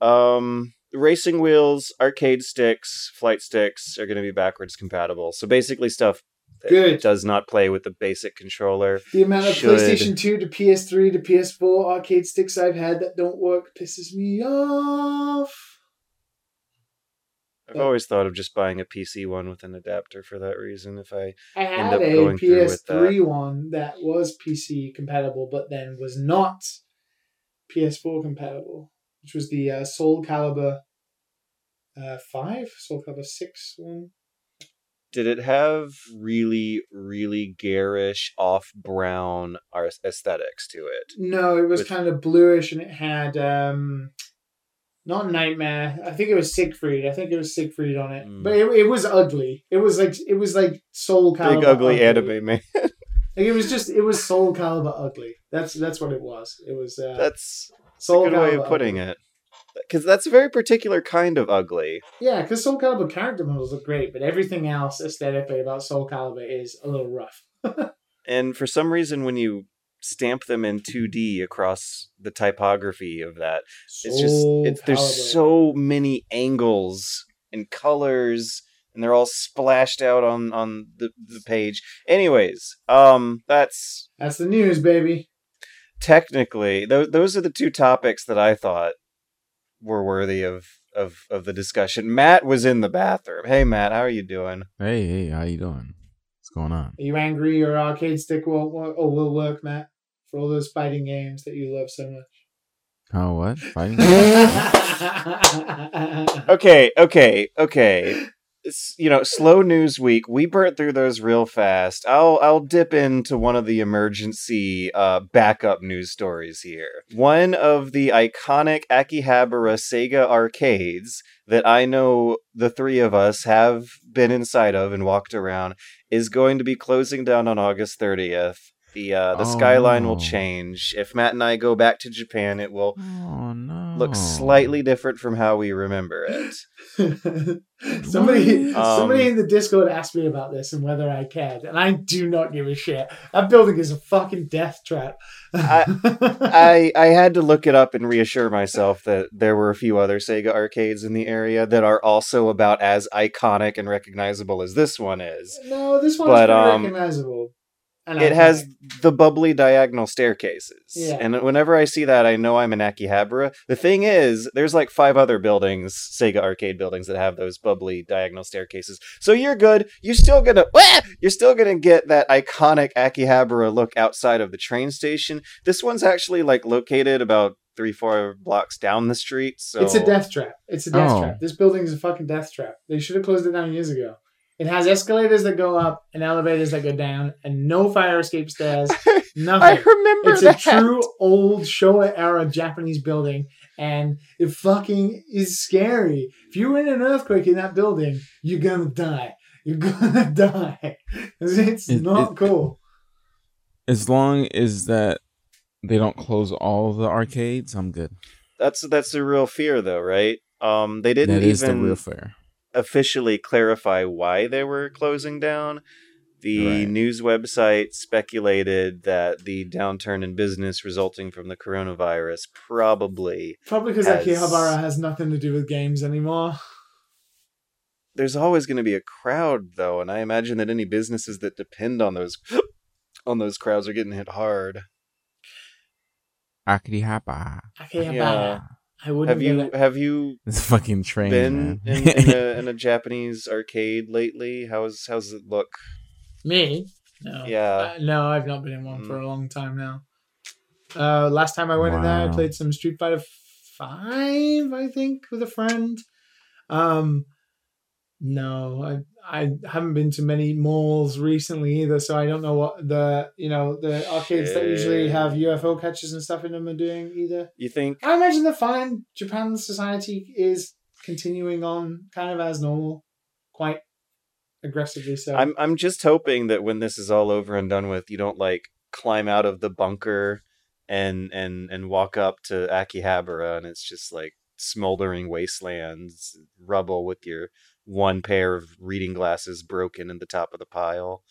Um, racing wheels, arcade sticks, flight sticks are going to be backwards compatible. So basically, stuff that Good. does not play with the basic controller. The amount of Should. PlayStation 2 to PS3 to PS4 arcade sticks I've had that don't work pisses me off. I've always thought of just buying a PC one with an adapter for that reason. If I I end had up a going through with PS3 one that was PC compatible, but then was not PS4 compatible, which was the uh, Soul Calibur uh, 5, Soul Calibur 6 one. did it have really really garish off brown aesthetics to it No, it was With- kind of bluish and it had um, not Nightmare. I think it was Siegfried. I think it was Siegfried on it, Mm. but it, it was ugly. It was like it was like Soul Calibur. big ugly anime man Like it was just it was Soul Calibur ugly. That's that's what it was. It was uh, that's a Soul good way of putting ugly. it because that's a very particular kind of ugly Yeah, because Soul Calibur character models look great, but everything else aesthetically about Soul Calibur is a little rough. and for some reason when you stamp them in 2d across the typography of that it's just it's there's so many angles and colors and they're all splashed out on on the, the page anyways um that's That's the news, baby. technically those those are the two topics that I thought were worthy of of of the discussion. Matt was in the bathroom. Hey Matt, how are you doing? Hey, hey, how you doing? What's going on? Are you angry your arcade stick won't work or will work, Matt? For all those fighting games that you love so much. Oh, what? Fighting? much. Okay, okay, okay. It's, you know, slow news week. We burnt through those real fast. I'll I'll dip into one of the emergency uh, backup news stories here. One of the iconic Akihabara Sega arcades that I know the three of us have been inside of and walked around is going to be closing down on August 30th. The uh, the Oh, skyline will change. If Matt and I go back to Japan, it will oh no. look slightly different from how we remember it. somebody, What? somebody Um, in the Discord asked me about this and whether I cared, and I do not give a shit. That building is a fucking death trap. I I had to look it up and reassure myself that there were a few other Sega arcades in the area that are also about as iconic and recognizable as this one is. no, this one's But, um, recognizable. And it I- has the bubbly diagonal staircases. Yeah. And whenever I see that, I know I'm in Akihabara. The thing is, there's like five other buildings, Sega arcade buildings, that have those bubbly diagonal staircases. So you're good. You're still gonna, Wah! you're still gonna get that iconic Akihabara look outside of the train station. This one's actually like located about three, four blocks down the street. So It's a death trap. It's a death Oh. trap. This building is a fucking death trap. They should have closed it down years ago. It has escalators that go up and elevators that go down, and no fire escape stairs. Nothing. I Nothing. remember It's a true old Showa era Japanese building, and it fucking is scary. If you're in an earthquake in that building, you're gonna die. You're gonna die. It's It- not it- cool. As long as that they don't close all the arcades, I'm good. That's that's the real fear, though, right? Um, they didn't even. That is the real fair. Officially clarify why they were closing down. The Right. news website speculated that the downturn in business resulting from the coronavirus probably. Probably because Has- Akihabara has nothing to do with games anymore. There's always going to be a crowd, though, and I imagine that any businesses that depend on those on those crowds are getting hit hard. Akihapa. Akihabara. Yeah. I wouldn't Have get you it. have you This fucking train, been in, in, a, in a Japanese arcade lately? How's how's it look? Me? No. Yeah. Uh, no, I've not been in one for Mm. a long time now. Uh, last time I went in there, I played some Street Fighter Five, I think, with a friend. Um, no, I I haven't been to many malls recently either, so I don't know what the you know the arcades that usually have UFO catches and stuff in them are doing either. You think I imagine they're fine. Japan society is continuing on kind of as normal, quite aggressively. So I'm I'm just hoping that when this is all over and done with, you don't like climb out of the bunker and and and walk up to Akihabara and it's just like smoldering wastelands, rubble with your one pair of reading glasses broken in the top of the pile.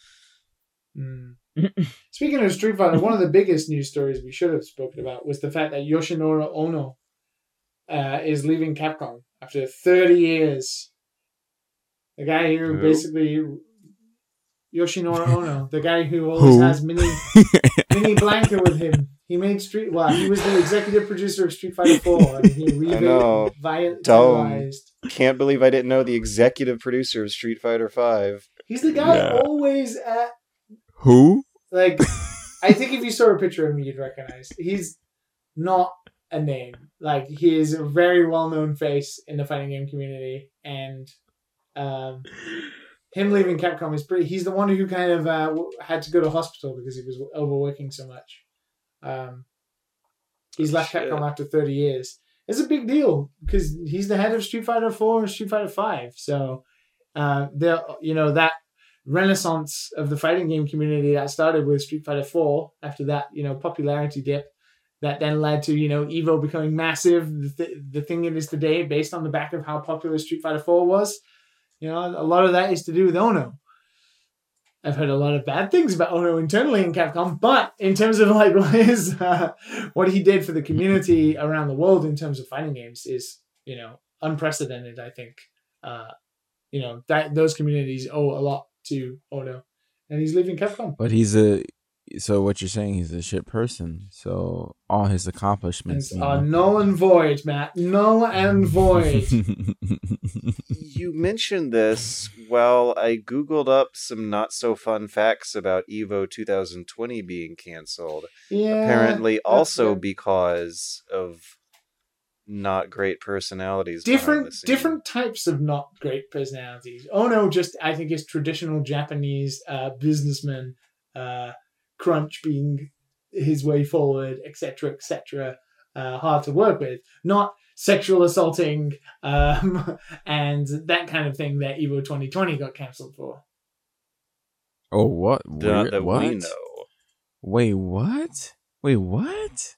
Mm. Speaking of Street Fighter, one of the biggest news stories we should have spoken about was the fact that Yoshinori Ono uh, is leaving Capcom after 30 years. The guy who Who? basically Yoshinori Ono, the guy who always Who? has Mini Mini Blanka with him. He made Street. Well, he was the executive producer of Street Fighter Four, and he know. revitalized. Can't believe I didn't know the executive producer of Street Fighter Five. He's the guy Yeah. always at Who? Like, I think if you saw a picture of him, you'd recognize. He's not a name. Like, he is a very well known face in the fighting game community, and um, him leaving Capcom is pretty. He's the one who kind of uh, had to go to hospital because he was overworking so much. Um, he's left Shit. Capcom after 30 years. It's a big deal because he's the head of Street Fighter 4 and Street Fighter 5. So, uh, there, you know, that renaissance of the fighting game community that started with Street Fighter 4 after that, you know, popularity dip that then led to, you know, Evo becoming massive, the, th- the thing it is today based on the back of how popular Street Fighter 4 was. You know, a lot of that is to do with Ono. I've heard a lot of bad things about Ono internally in Capcom, but in terms of like what his uh, what he did for the community around the world in terms of fighting games is, you know, unprecedented. I think, uh, you know, that those communities owe a lot to Ono, and he's leaving Capcom. But he's a. So what you're saying? He's a shit person. So all his accomplishments. are mean uh, nothing. null and void, Matt. Null and void. You mentioned this while I googled up some not so fun facts about Evo 2020 being canceled. Yeah. Apparently, also good. because of not great personalities. different different types of not great personalities. Ono just I think is traditional Japanese uh, businessman, uh, crunch being his way forward, etc., etc. Uh, hard to work with, not sexual assaulting um, and that kind of thing that Evo 2020 got cancelled for. oh what? Not that what? we know. Wait, what? Wait, what?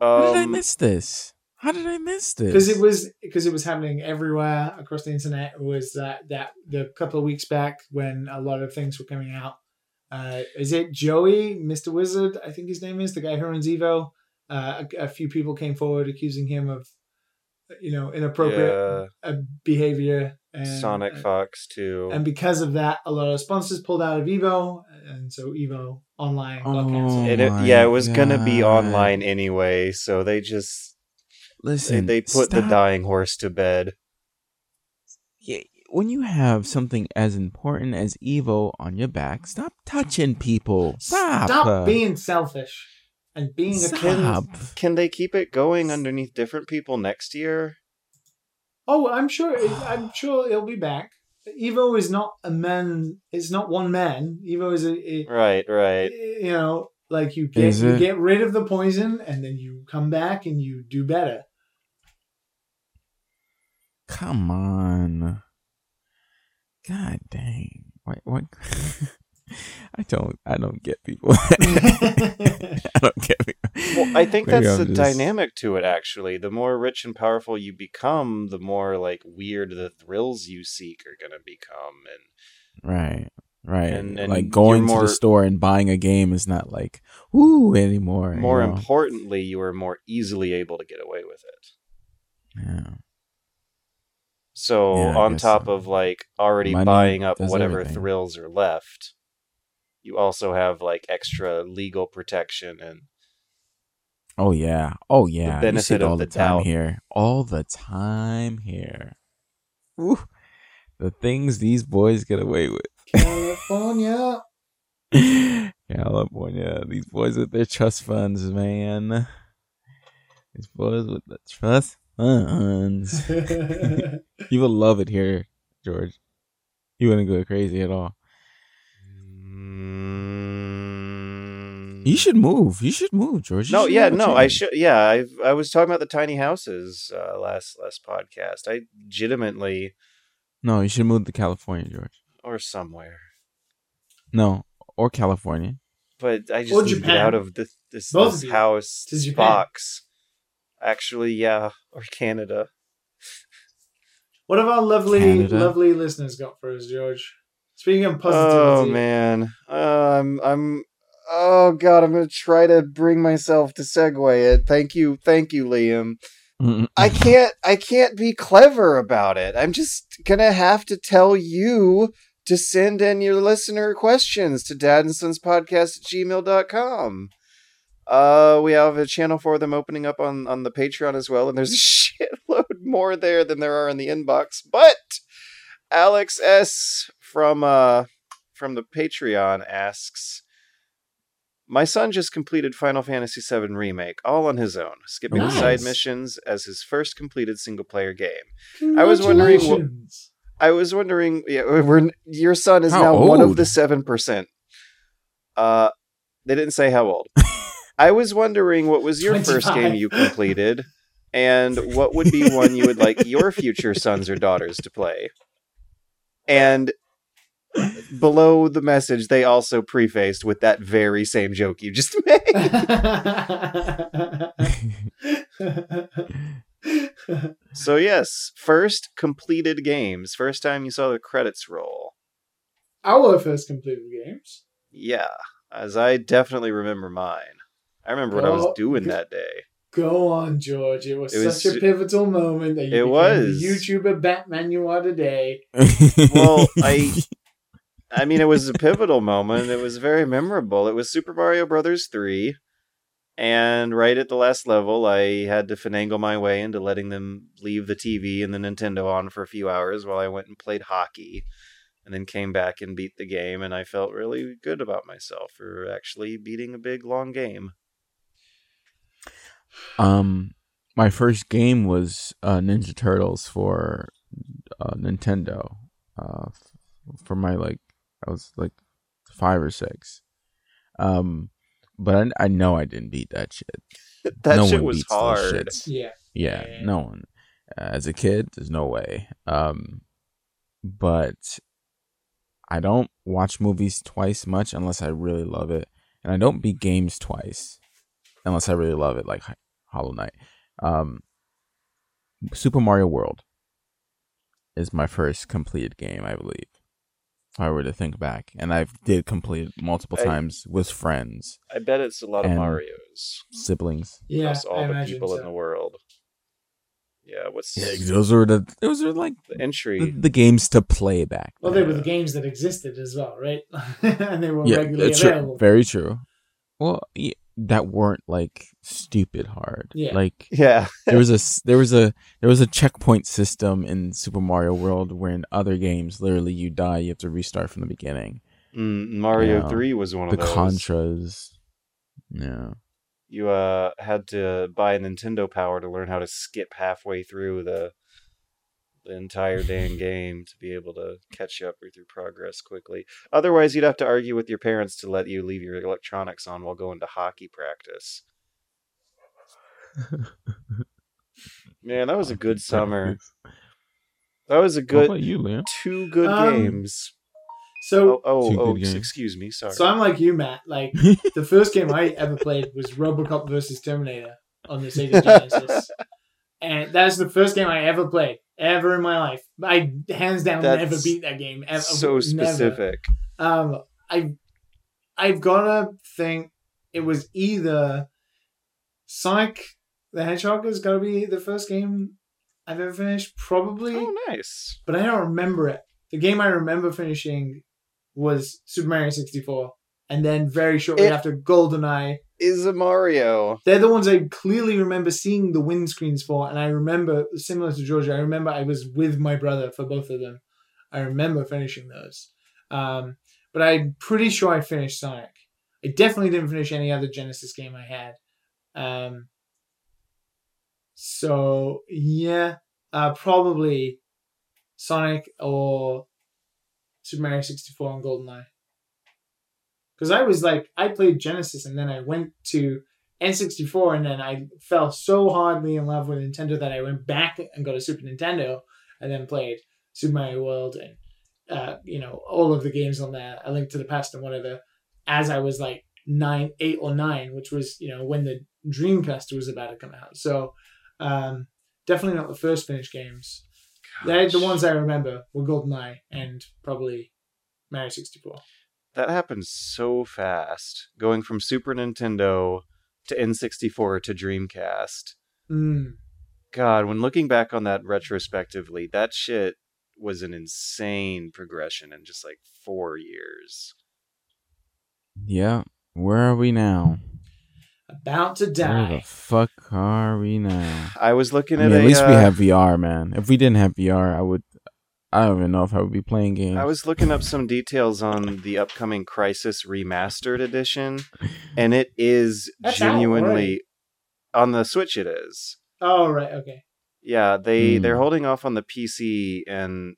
How did I Um, miss this? How did I miss this? because it was because it was happening everywhere across the internet. It was that that the couple of weeks back when a lot of things were coming out. Uh, is it Joey, Mr. Wizard? I think his name is the guy who runs Evo. Uh, a, a few people came forward accusing him of, you know, inappropriate yeah, uh, behavior. And, Sonic uh, Fox too. and because of that, a lot of sponsors pulled out of Evo. and so Evo Online got Oh. canceled. And it, yeah, it was gonna be online anyway, so they just they, Listen, they put the dying horse to bed. Yeah, when you have something as important as Evo on your back, stop touching people. Stop. Stop uh, being selfish and being a kid. Can they keep it going underneath different people next year? Oh, I'm sure. It, I'm sure it'll be back. Evo is not a man. It's not one man. Evo is a, a Right, right. you know, like you get you get rid of the poison and then you come back and you do better. Come on. God dang. What? What? I don't. I don't get people. I don't get people. Well, I think Maybe that's I'm the just- dynamic to it. Actually, the more rich and powerful you become, the more like weird the thrills you seek are gonna become. And Right. Right. And- and like going you're to the store and buying a game is not like woo anymore. you more know? importantly, you are more easily able to get away with it. Yeah. So Yeah, on top so. of like already Money buying up whatever everything. thrills are left, you also have like extra legal protection and Oh yeah. Oh yeah. You benefit see it of all the the time doubt. here. All the time here. Woo. The things these boys get away with. California. California. These boys with their trust funds, man. These boys with the trust funds. You will love it here, George. You wouldn't go crazy at all. You should move. You should move, George. You No, yeah, no, I should. Yeah, I I was talking about the tiny houses uh, last last podcast. I legitimately No, you should move to California, George. or somewhere, No, or California. but I just Or need to get out of this this, this of you. house To Japan. box. Actually, yeah, or Canada. What have our lovely, Canada. lovely listeners got for us, George? Speaking of positive. Oh man, uh, I'm I'm. Oh god, I'm gonna try to bring myself to segue it. Thank you, thank you, Liam. I can't I can't be clever about it. I'm just gonna have to tell you to send in your listener questions to dad and sons podcast at gmail.com. Uh we have a channel for them opening up on, on the Patreon as well, and there's a shitload more there than there are in the inbox. But Alex S from uh from the Patreon asks my son just completed Final Fantasy VII Remake all on his own, skipping the side missions as his first completed single player game. I was wondering what- Congratulations. I was wondering, yeah, we're, your son is How now one of the 7%. Uh, they didn't say how old. I was wondering what was your first game you completed and what would be one you would like your future sons or daughters to play. And below the message, they also prefaced with that very same joke you just made. So yes, first completed games. First time you saw the credits roll. Our first completed games. Yeah, as I definitely remember mine. I remember what I was doing go- that day. Go on, George. It was It was such a pivotal moment that you It became was. the YouTuber Batman you are today. Well, I I mean it was a pivotal moment. It was very memorable. It was Super Mario Brothers 3. And right at the last level, I had to finagle my way into letting them leave the TV and the Nintendo on for a few hours while I went and played hockey. And then came back and beat the game, and I felt really good about myself for actually beating a big, long game. Um, my first game was uh, Ninja Turtles for uh, Nintendo. Uh, f- for my like, I was like five or six. Um, but I, I know I didn't beat that shit. that no shit was hard. shits. Yeah. Yeah, Yeah. no one. Uh, as a kid, there's no way. Um, but I don't watch movies twice much unless I really love it, and I don't beat games twice unless I really love it, like Hollow Knight. Um, Super Mario World is my first completed game, I believe. If I were to think back, and I did complete multiple I- times with friends, I bet it's a lot of Marios siblings. Yeah. across all I the people so. in the world. Yeah, what's Yeah, those were the those are like the the, entry? the games to play back. Well, they were the games that existed as well, right? and they were yeah, regularly that's true. available. Very true. Well, yeah, that weren't like stupid hard. Yeah. Like Yeah, there was a there was a there was a checkpoint system in Super Mario World where in other games literally you die you have to restart from the beginning. Mm, Mario Yeah. Three was one the of those. The Contras. Yeah. you uh had to buy a Nintendo Power to learn how to skip halfway through the the entire damn game to be able to catch up with your progress quickly. Otherwise, you'd have to argue with your parents to let you leave your electronics on while going to hockey practice. Man, that was a good summer. That was a What good about you, Liam? two good Um, games. So, oh good games. excuse me. Sorry. so I'm like you, Matt. Like the first game I ever played was RoboCop versus Terminator on the Sega Genesis, and that's the first game I ever played ever in my life. I hands down That's never beat that game. Ever, so never. specific. Um, I, I've gotta think it was either Sonic the Hedgehog is gotta be the first game I've ever finished, probably, Oh, nice. but I don't remember it. The game I remember finishing was Super Mario 64, and then very shortly It- after GoldenEye. Is a Mario. They're the ones I clearly remember seeing the windscreens for, and I remember, similar to Georgia, I remember I was with my brother for both of them. I remember finishing those. Um, but I'm pretty sure I finished Sonic. I definitely didn't finish any other Genesis game I had. Um, so, yeah, uh, probably Sonic or Super Mario 64 and GoldenEye. Because I was like, I played Genesis and then I went to N64 and then I fell so hardly in love with Nintendo that I went back and got a Super Nintendo and then played Super Mario World and uh, you know all of the games on there, A Link to the Past and whatever. As I was like nine, eight or nine, which was you know when the Dreamcast was about to come out. So um, definitely not the first finished games. They're the ones I remember were GoldenEye and probably Mario 64. That happened so fast, going from Super Nintendo to N64 to Dreamcast. Mm. God, when looking back on that retrospectively, that shit was an insane progression in just like four years. Yeah. Where are we now? About to Where die. the fuck are we now? I was looking I at mean, at a, least we uh, have VR, man. If we didn't have VR, I would. I don't even know if I would be playing games. I was looking up some details on the upcoming Crysis Remastered Edition, and it is That's out, genuinely on the Switch. It is. Oh right, okay. Yeah, they Hmm. they're holding off on the PC and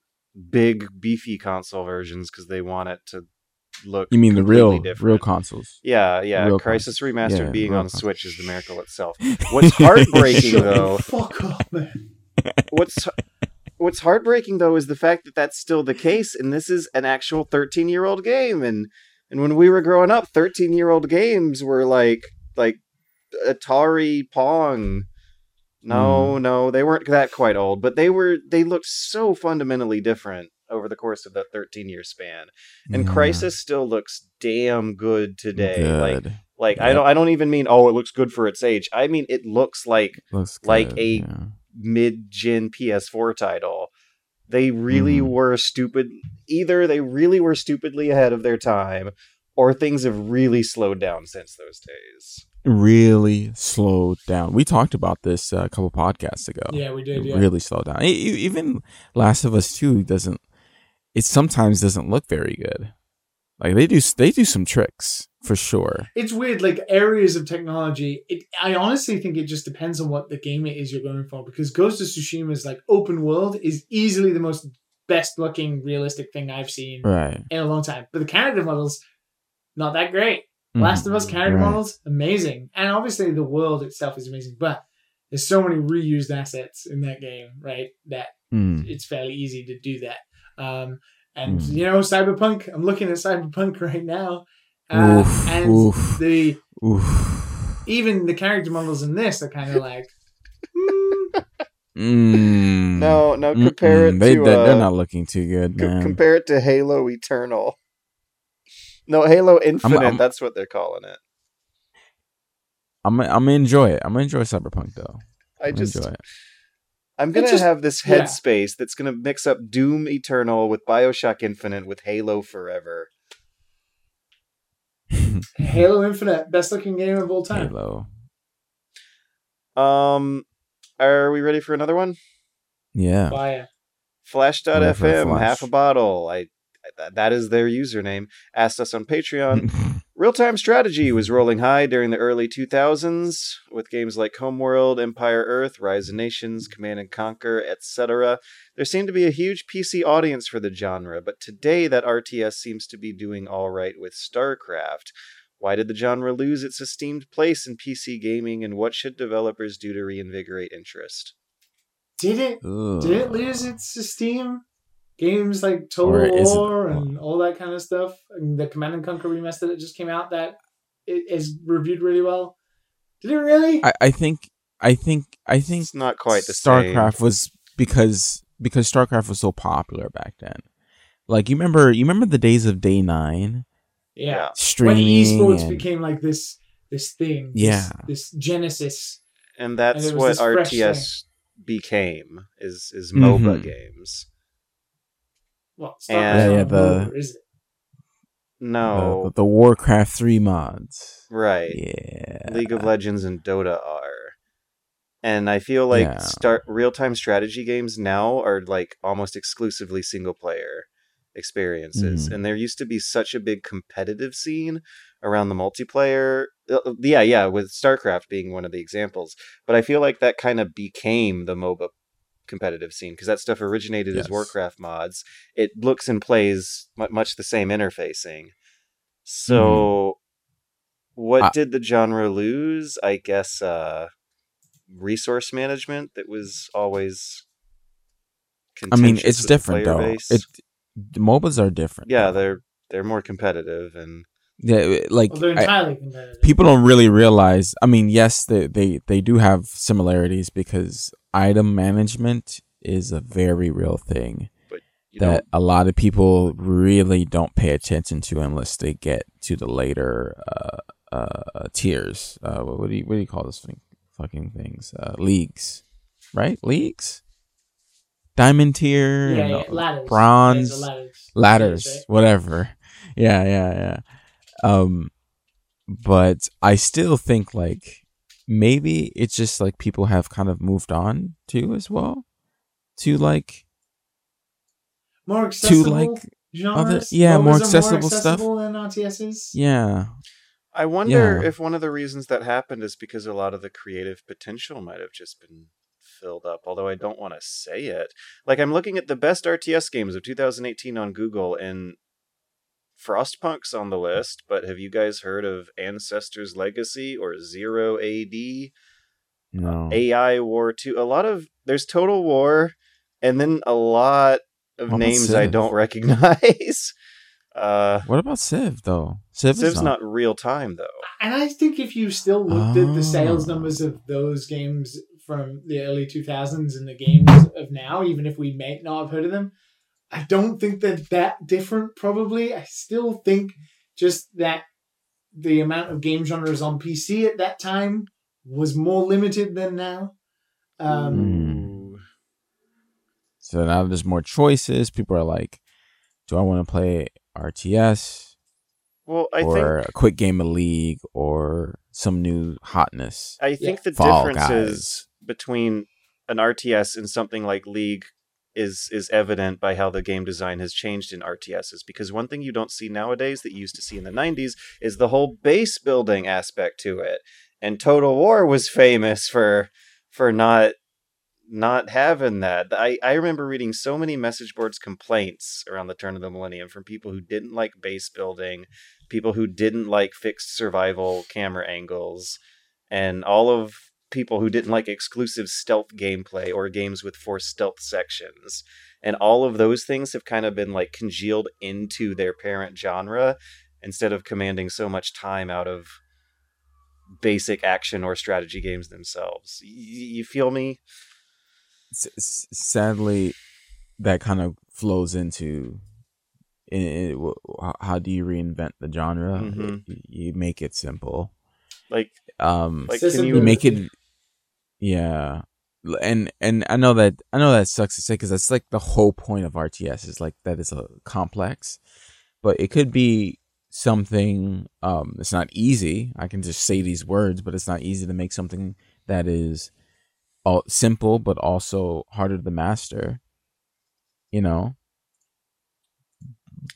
big beefy console versions because they want it to look. You mean the real, different. real consoles? Yeah, yeah. real Crysis consoles. Remastered Yeah, being on consoles. Switch is the miracle itself. What's heartbreaking Shut the though, Fuck off, man. what's what's heartbreaking though is the fact that that's still the case, and this is an actual 13 year old game, and and when we were growing up, 13 year old games were like like Atari Pong. No, hmm. no, they weren't that quite old, but they were. They looked so fundamentally different over the course of that 13 year span. And Yeah. Crysis still looks damn good today. Like Good. like I Yep. don't I don't even mean oh it looks good for its age. I mean it looks like Looks like a- yeah. Mid-gen PS4 title. They really Mhm. were stupid. Either they really were stupidly ahead of their time or things have really slowed down since those days. really slowed down. We talked about this uh, a couple podcasts ago. Yeah, we did. Yeah. really slowed down. Even Last of Us Two doesn't. It sometimes doesn't look very good. Like they do, they do some tricks for sure. It's weird, like areas of technology. It, I honestly think it just depends on what the game it is you're going for. Because Ghost of Tsushima's like open world is easily the most best looking realistic thing I've seen Right. in a long time. But the character models, not that great. Last of Us character Right. models, amazing, and obviously the world itself is amazing. But there's so many reused assets in that game, right? That Mm. it's fairly easy to do that. Um, and Hmm. you know, Cyberpunk. I'm looking at Cyberpunk right now, uh, Oof, and oof. the Oof. even the character models in this are kind of like, Mm. No, no, compare Mm-mm. it They, to they- uh, they're not looking too good, co- compare it to Halo Eternal. No, Halo Infinite, I'm- that's what they're calling it. I'm I'm gonna enjoy it. I'm gonna enjoy Cyberpunk though. I I'm just enjoy it. I'm gonna just- have this yeah. headspace that's gonna mix up Doom Eternal with Bioshock Infinite with Halo Forever. Halo Infinite, best looking game of all time. Halo. Um, are we ready for another one? Yeah. Fire. Ready for a Flash.fm, flash. half a bottle. I th- that is their username. Asked us on Patreon. Real time strategy was rolling high during the early 2000s with games like Homeworld, Empire Earth, Rise of Nations, Command and Conquer, etc. There seemed to be a huge PC audience for the genre, but today that RTS seems to be doing all right with StarCraft. Why did the genre lose its esteemed place in PC gaming, and what should developers do to reinvigorate interest? Did it? Ugh. Did it lose its esteem? Games like Total Or it- War and all that kind of stuff, and the Command and Conquer remaster that just came out that i- reviewed really well. Did it really? I, I think I think I think It's not quite the same. StarCraft was because because StarCraft was so popular back then. Like you remember you remember the days of Day Nine yeah. yeah. When streaming. esports and- became like this this thing. Yeah. This, genesis. and that's And what RTS became is is MOBA Mhm. games. Well, And- Yeah, yeah, the- MOBA, is it? No, the, the Warcraft three mods. right. Yeah. League of Legends and Dota are. And I feel like Yeah. start real-time strategy games now are like almost exclusively single player experiences. Mhm. And there used to be such a big competitive scene around the multiplayer. Uh, Yeah, yeah, with StarCraft being one of the examples. But I feel like that kind of became the MOBA competitive scene because that stuff originated as Warcraft mods. It looks and plays mu- much the same interfacing. So what I- did the genre lose? I guess uh resource management that was always I mean, it's different though. base. It the MOBAs are different. yeah, they're they're more competitive and yeah, like Well, they're I- competitive. people don't really realize. I mean, yes, they they they do have similarities because item management is a very real thing you that a lot of people really don't pay attention to unless they get to the later uh, uh, tiers. Uh, what, what do you what do you call this thing? Fucking things. Uh, leagues, right? Leagues. Diamond tier, yeah, yeah, uh, ladders. bronze, Yeah, the ladders. ladders, right? whatever. Yeah, yeah, yeah. Um, but I still think like maybe it's just like people have kind of moved on too as well to like More accessible like, genres. yeah, MOBAs more accessible stuff. than RTSs. yeah I wonder Yeah. if one of the reasons that happened is because a lot of the creative potential might have just been filled up, although I don't want to say it. Like I'm looking at the best RTS games of 2018 on Google and Frostpunk's on the list, but have you guys heard of Ancestors Legacy or Zero AD? no AI War 2? A lot of there's Total War and then a lot of What names I don't recognize. Uh what about Civ though Civ is Civ's not real time though. And I think if you still looked at the sales Oh. numbers of those games from the early 2000s and the games of now, even if we may not have heard of them, I don't think they're that different, probably. I still think just that the amount of game genres on PC at that time was more limited than now. Um, Mm. so now there's more choices people are like do I want to play RTS Well, I or think a quick game of League or some new hotness I think the Fall differences between an RTS and something like League is is evident by how the game design has changed in RTSs because one thing you don't see nowadays that you used to see in the 90s is the whole base building aspect to it. And Total War was famous for for not not having that. I, I remember reading so many message boards complaints around the turn of the millennium from people who didn't like base building, people who didn't like fixed survival camera angles, and all of people who didn't like exclusive stealth gameplay or games with forced stealth sections. And all of those things have kind of been like congealed into their parent genre instead of commanding so much time out of basic action or strategy games themselves. Y- you feel me? S- s- sadly, that kind of flows into in, in, w- how- how do you reinvent the genre? Mhm. Y- You make it simple. Like Um, like can you you make it, yeah. and and I know that I know that sucks to say because that's like the whole point of RTS is like that is a complex, but it could be something. Um, it's not easy. I can just say these words, but it's not easy to make something that is all simple but also harder to master. You know,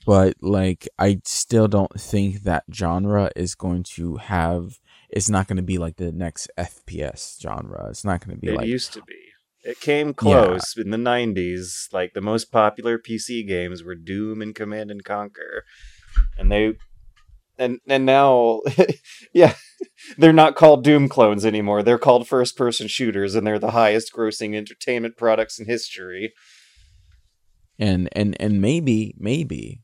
but like I still don't think that genre is going to have it's not going to be like the next FPS genre. It's not going to be it like used to be. It came close in the 90s. Like the most popular PC games were Doom and Command and Conquer. And they and and now yeah, they're not called Doom clones anymore. They're called first person shooters and they're the highest grossing entertainment products in history. and and and maybe maybe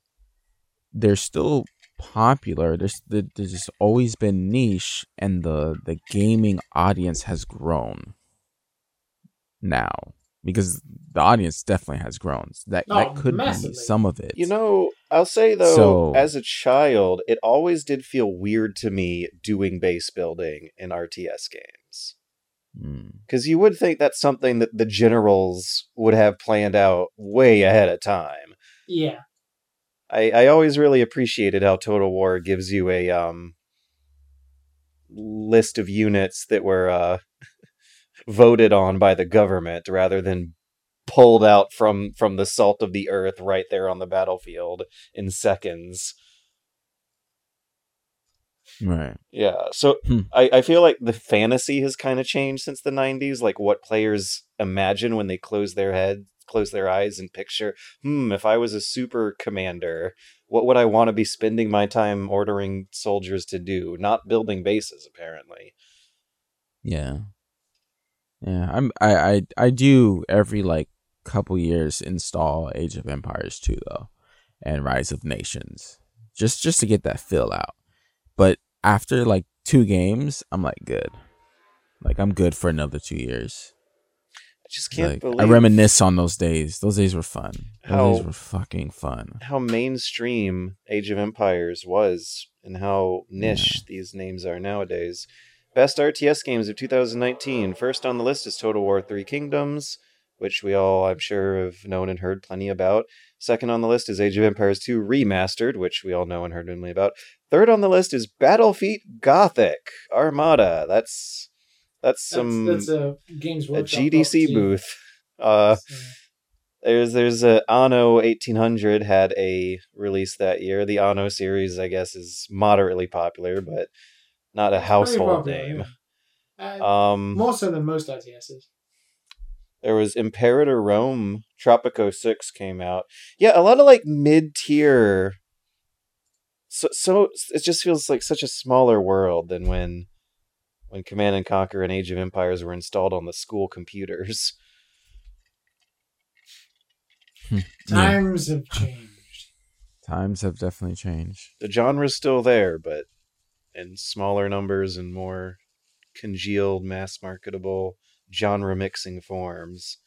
they're still popular. There's there's just always been niche, and the the gaming audience has grown now because the audience definitely has grown. So that Oh, that could massively. be some of it. You know, I'll say though, So- as a child, it always did feel weird to me doing base building in RTS games. Mm. Because you would think that's something that the generals would have planned out way ahead of time. Yeah. I, I always really appreciated how Total War gives you a um list of units that were uh voted on by the government rather than pulled out from from the salt of the earth right there on the battlefield in seconds. Right. Yeah. So Hmm. I, I feel like the fantasy has kind of changed since the 90s, like what players imagine when they close their head, close their eyes and picture, hmm, if I was a super commander, what would I want to be spending my time ordering soldiers to do? Not building bases, apparently. Yeah. Yeah. I'm I I I do every like couple years install Age of Empires 2 though and Rise of Nations. Just just to get that fill out. But after like two games, I'm like good. Like I'm good for another 2 years. Just can't Like, believe I reminisce on those days. Those days were fun. Those How- days were fucking fun. how mainstream Age of Empires was and how niche these names are nowadays. Best RTS games of 2019. First on the list is Total War Three Kingdoms, which we all, I'm sure, have known and heard plenty about. Second on the list is Age of Empires 2 Remastered, which we all know and heard plenty about. Third on the list is Battlefleet Gothic Armada. That's that's some that's, that's a Games a GDC booth. Uh, So, there's there's a Anno 1800 had a release that year. The Anno series, I guess, is moderately popular, but not a household popular, name. yeah. Uh, Um, more so than most RTSs. there was Imperator Rome. Tropico 6 came out. Yeah, a lot of like mid tier. So so it just feels like such a smaller world than when when Command and Conquer and Age of Empires were installed on the school computers. Times have changed. Times have definitely changed. the genre's still there, but in smaller numbers and more congealed, mass marketable, genre mixing forms.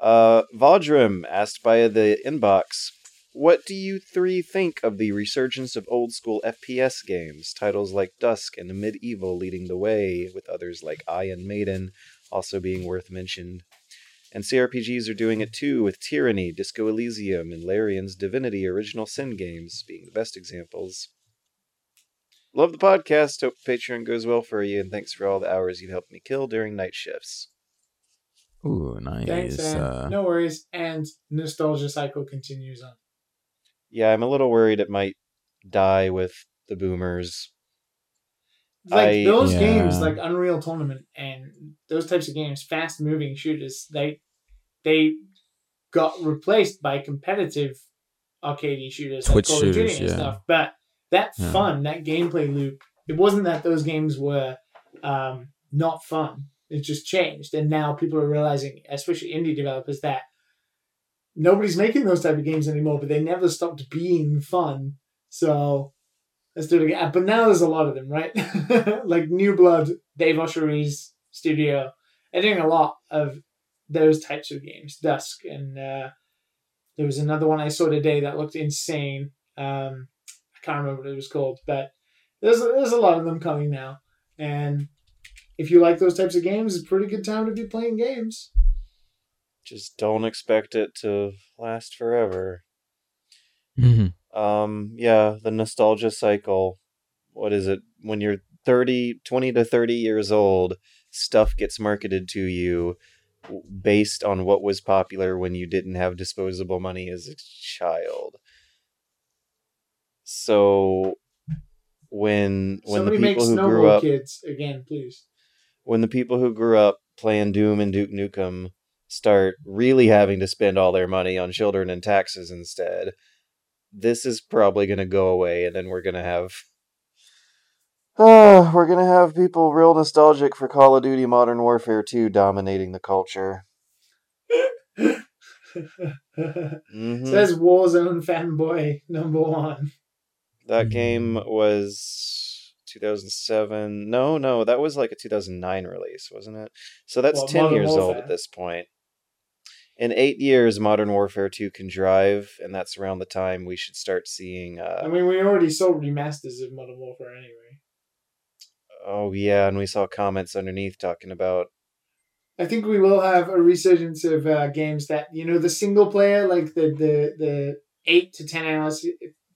Uh, Vodrum asked by the inbox, what do you three think of the resurgence of old school FPS games? Titles like Dusk and Amid Evil leading the way, with others like Ion Maiden also being worth mentioned. And CRPGs are doing it too, with Tyranny, Disco Elysium, and Larian's Divinity Original Sin games being the best examples. Love the podcast. Hope Patreon goes well for you, and thanks for all the hours you've helped me kill during night shifts. Ooh, nice. Thanks, man. uh, no worries. And nostalgia cycle continues on. Yeah, I'm a little worried it might die with the boomers. Like I- those Yeah. games, like Unreal Tournament and those types of games, fast moving shooters, they they got replaced by competitive arcade shooters Twitch like Call of Duty shooters, and yeah. stuff. But that Yeah. fun, that gameplay loop, it wasn't that those games were um, not fun. It just changed, and now people are realizing, especially indie developers, that nobody's making those type of games anymore. But they never stopped being fun. So let's do it again. But now there's a lot of them, right? like New Blood, Dave Oshry's studio, they're doing a lot of those types of games. Dusk, and uh, there was another one I saw today that looked insane. Um, I can't remember what it was called, but there's there's a lot of them coming now, and if you like those types of games, it's a pretty good time to be playing games. Just don't expect it to last forever. Mm-hmm. Um, yeah, the nostalgia cycle. What is it? When you're 30, 20 to 30 years old, stuff gets marketed to you based on what was popular when you didn't have disposable money as a child. So when when Somebody the people who grew up Kids again, please. when the people who grew up playing Doom and Duke Nukem start really having to spend all their money on children and taxes instead, this is probably going to go away, and then we're going to have. Uh, we're going to have people real nostalgic for Call of Duty Modern Warfare 2 dominating the culture. Mhm. Says Warzone fanboy number one. That Mhm. game was 2007. No, no, that was like a 2009 release, wasn't it? So that's Well, 10 Modern years old at this point. In eight years, Modern Warfare 2 can drive, and that's around the time we should start seeing. I Uh, mean, we already saw remasters of Modern Warfare anyway. oh, yeah, and we saw comments underneath talking about. I think we will have a resurgence of uh, games that you know the single player, like the the the eight to ten hours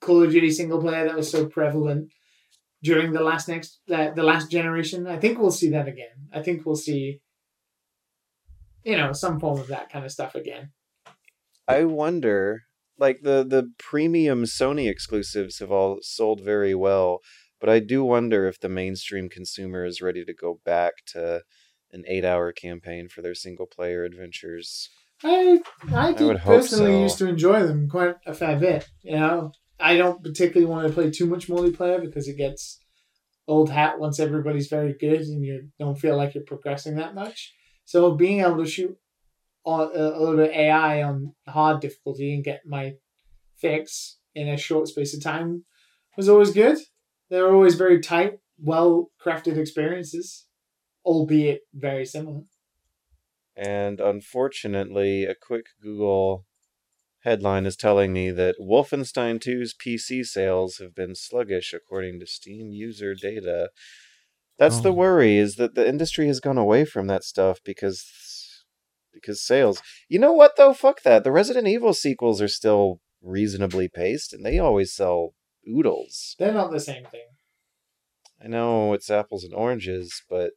Call of Duty single player that was so prevalent during the last next uh, the last generation. I think we'll see that again. I think we'll see, you know, some form of that kind of stuff again. I wonder, like the the premium Sony exclusives have all sold very well, but I do wonder if the mainstream consumer is ready to go back to an eight-hour campaign for their single-player adventures. I I would hope personally so. used to enjoy them quite a fair bit. You know, I don't particularly want to play too much multiplayer because it gets old hat once everybody's very good and you don't feel like you're progressing that much. So being able to shoot on a little AI on hard difficulty and get my fix in a short space of time was always good. They were always very tight, well crafted experiences, albeit very similar. And unfortunately, a quick Google headline is telling me that Wolfenstein 2's PC sales have been sluggish according to Steam user data. That's the Oh. worry is that the industry has gone away from that stuff because because sales. You know what though? Fuck that. The Resident Evil sequels are still reasonably paced and they always sell oodles. They're not the same thing. I know it's apples and oranges, but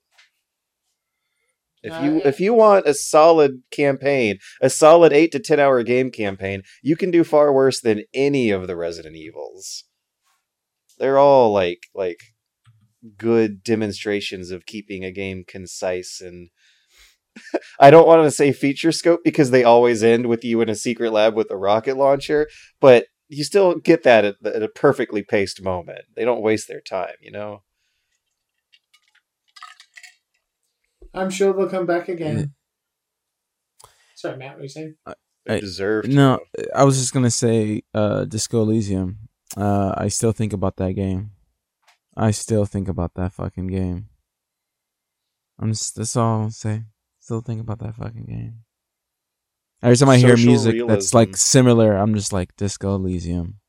if Uh, you yeah. if you want a solid campaign, a solid 8 to 10 hour game campaign, you can do far worse than any of the Resident Evils. They're all like like good demonstrations of keeping a game concise and I don't want to say feature scope because they always end with you in a secret lab with a rocket launcher, but you still get that at, at a perfectly paced moment. They don't waste their time, you know. I'm sure they'll come back again. Sorry, Matt, what were you saying? They I- deserve to. No, I was just gonna say uh, Disco Elysium. Uh, I still think about that game. I still think about that fucking game. I'm just, that's all I'll say. Still think about that fucking game. Every time I hear Social music that's like similar, I'm just like Disco Elysium.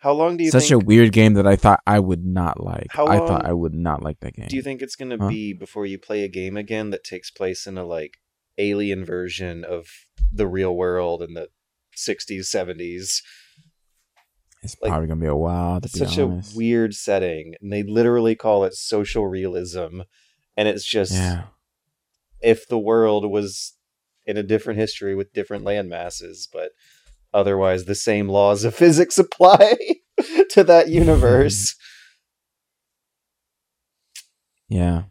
How long do you Such think? a weird game that I thought I would not like. How I thought I would not like that game. do you think it's gonna Huh? be before you play a game again that takes place in a like alien version of the real world in the 60s, 70s? It's like, probably gonna be a while. To It's be such honest. a weird setting, and they literally call it social realism, and it's just Yeah. if the world was in a different history with different land masses, but otherwise the same laws of physics apply to that universe. Yeah.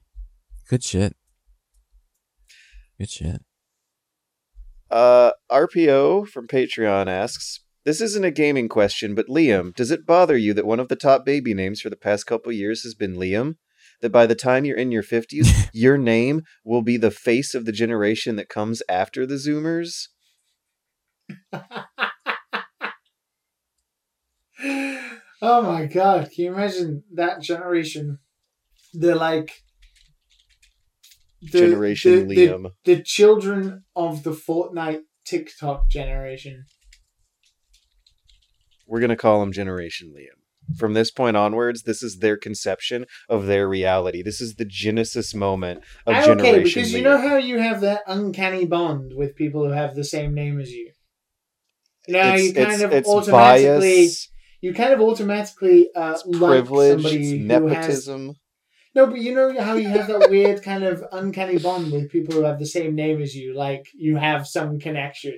Good shit. Good shit. Uh, RPO from Patreon asks, "This isn't a gaming question, but Liam, does it bother you that one of the top baby names for the past couple years has been Liam? That by the time you're in your fifties, your name will be the face of the generation that comes after the Zoomers?" oh my god, can you imagine that generation? They're like the- generation the- the- Liam. the children of the Fortnite TikTok generation. We're gonna call him Generation Liam. from this point onwards, this is their conception of their reality. This is the genesis moment of generation. okay, because you know how you have that uncanny bond with people who have the same name as you. You know, you kind of automatically, bias, you kind of automatically uh, it's like privilege, somebody it's who has nepotism. No, but you know how you have that weird kind of uncanny bond with people who have the same name as you, like you have some connection.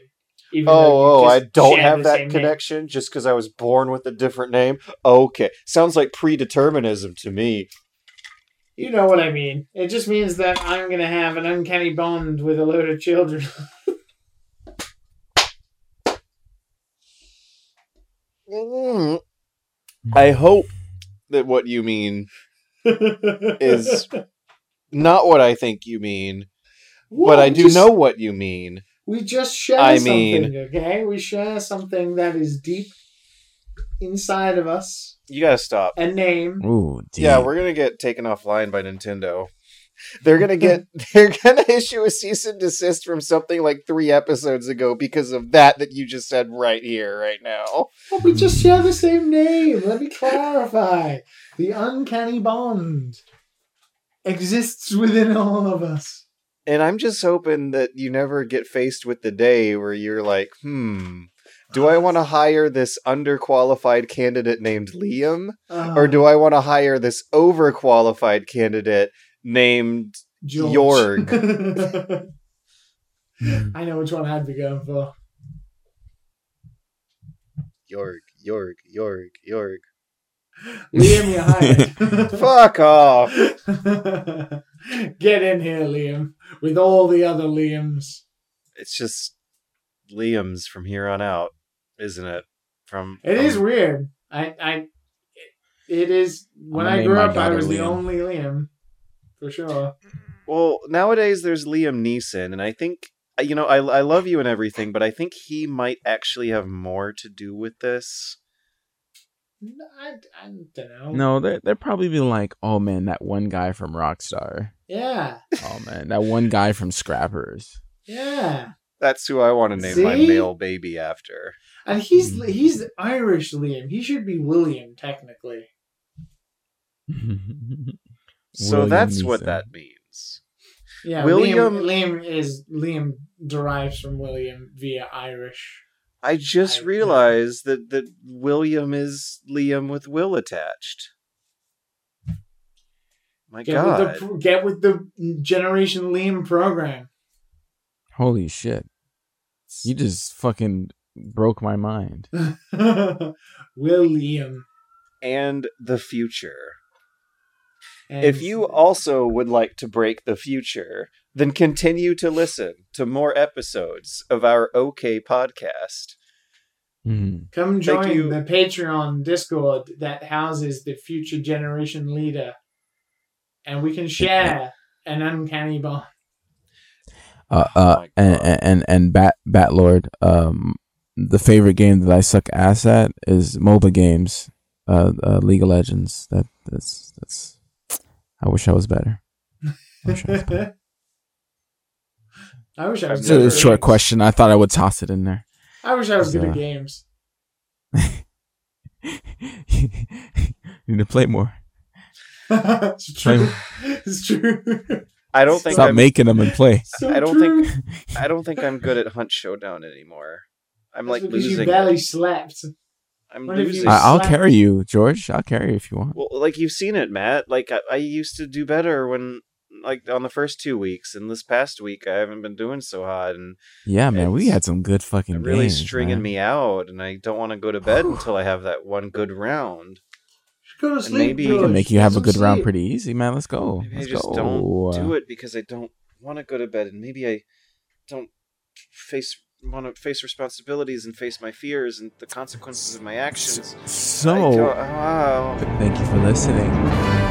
Even Oh, oh, I don't have that same name. connection just because I was born with a different name. Okay, sounds like predeterminism to me. You know what I mean. It just means that I'm gonna have an uncanny bond with a load of children. Mm. I hope that what you mean Is- not what I think you mean, but I do just- know what you mean. We just share I something, mean- okay? We share something that is deep inside of us. You gotta stop. A name. Ooh, deep. Yeah, we're gonna get taken offline by Nintendo. They're gonna get they're gonna issue a cease and desist from something like three episodes ago because of that that you just said right here, right now. Oh, we just share the same name. Let me clarify. The uncanny bond exists within all of us. And I'm just hoping that you never get faced with the day where you're like, hmm, do I want to hire this underqualified candidate named Liam? Uh, Or do I want to hire this overqualified candidate named George. Mm. I know which one I'd be going for. Yorg, Yorg, Yorg, Yorg? Liam, you're hired. Fuck off! Get in here, Liam, with all the other Liams. It's just Liam's from here on out, isn't it? From It from- is weird. I, I, it is. When I grew up, I was the only Liam, for sure. Well, nowadays there's Liam Neeson, and I think you know I I love you and everything, but I think he might actually have more to do with this. No, I, I don't know. No, they're they're probably be like, oh man, that one guy from Rockstar. Yeah, Oh man, that one guy from Scrappers. yeah. That's who I want to name my male baby after. And he's mm-hmm. he's Irish Liam. He should be William technically. So William that's what that means. Yeah, William- Liam, Liam is Liam derives from William via Irish. I just I- realized that that William is Liam with Will attached. My Get God. with the get with the Generation Liam program. Holy shit! You just fucking broke my mind. William. and the future. And If you also would like to break the future, then continue to listen to more episodes of our OK podcast. Mhm. come join you. the Patreon Discord that houses the future generation leader, and we can share an uncanny bond. Uh, Oh uh, my and, and and Bat Batlord. Um, the favorite game that I suck ass at is MOBA games. Uh, uh League of Legends. That that's that's. I wish I was better. I wish I was better. I wish I was It's a short games. question. I thought I would toss it in there. I wish I was good Yeah. at uh, games. you need to play more. it's true. It's true. I don't think Stop I'm, making them and play. So I don't true. think I don't think I'm good at Hunt Showdown anymore. I'm That's like because you barely it. slept. I'm what if you losing. I, I'll carry you, George. I'll carry you if you want. Well, like you've seen it, Matt. Like I, I used to do better when, like, on the first two weeks, and this past week I haven't been doing so hot, and Yeah, man, we had some good fucking really games, stringing man. me out, and I don't want to go to bed until I have that one good round. Go to And sleep. maybe- We George. can make you Get have a some good round pretty easy, man. Let's go. Maybe I Let's just go. don't do it because I don't want to go to bed, and maybe I don't face want to face responsibilities and face my fears and the consequences of my actions. So, go, oh, wow. thank you for listening.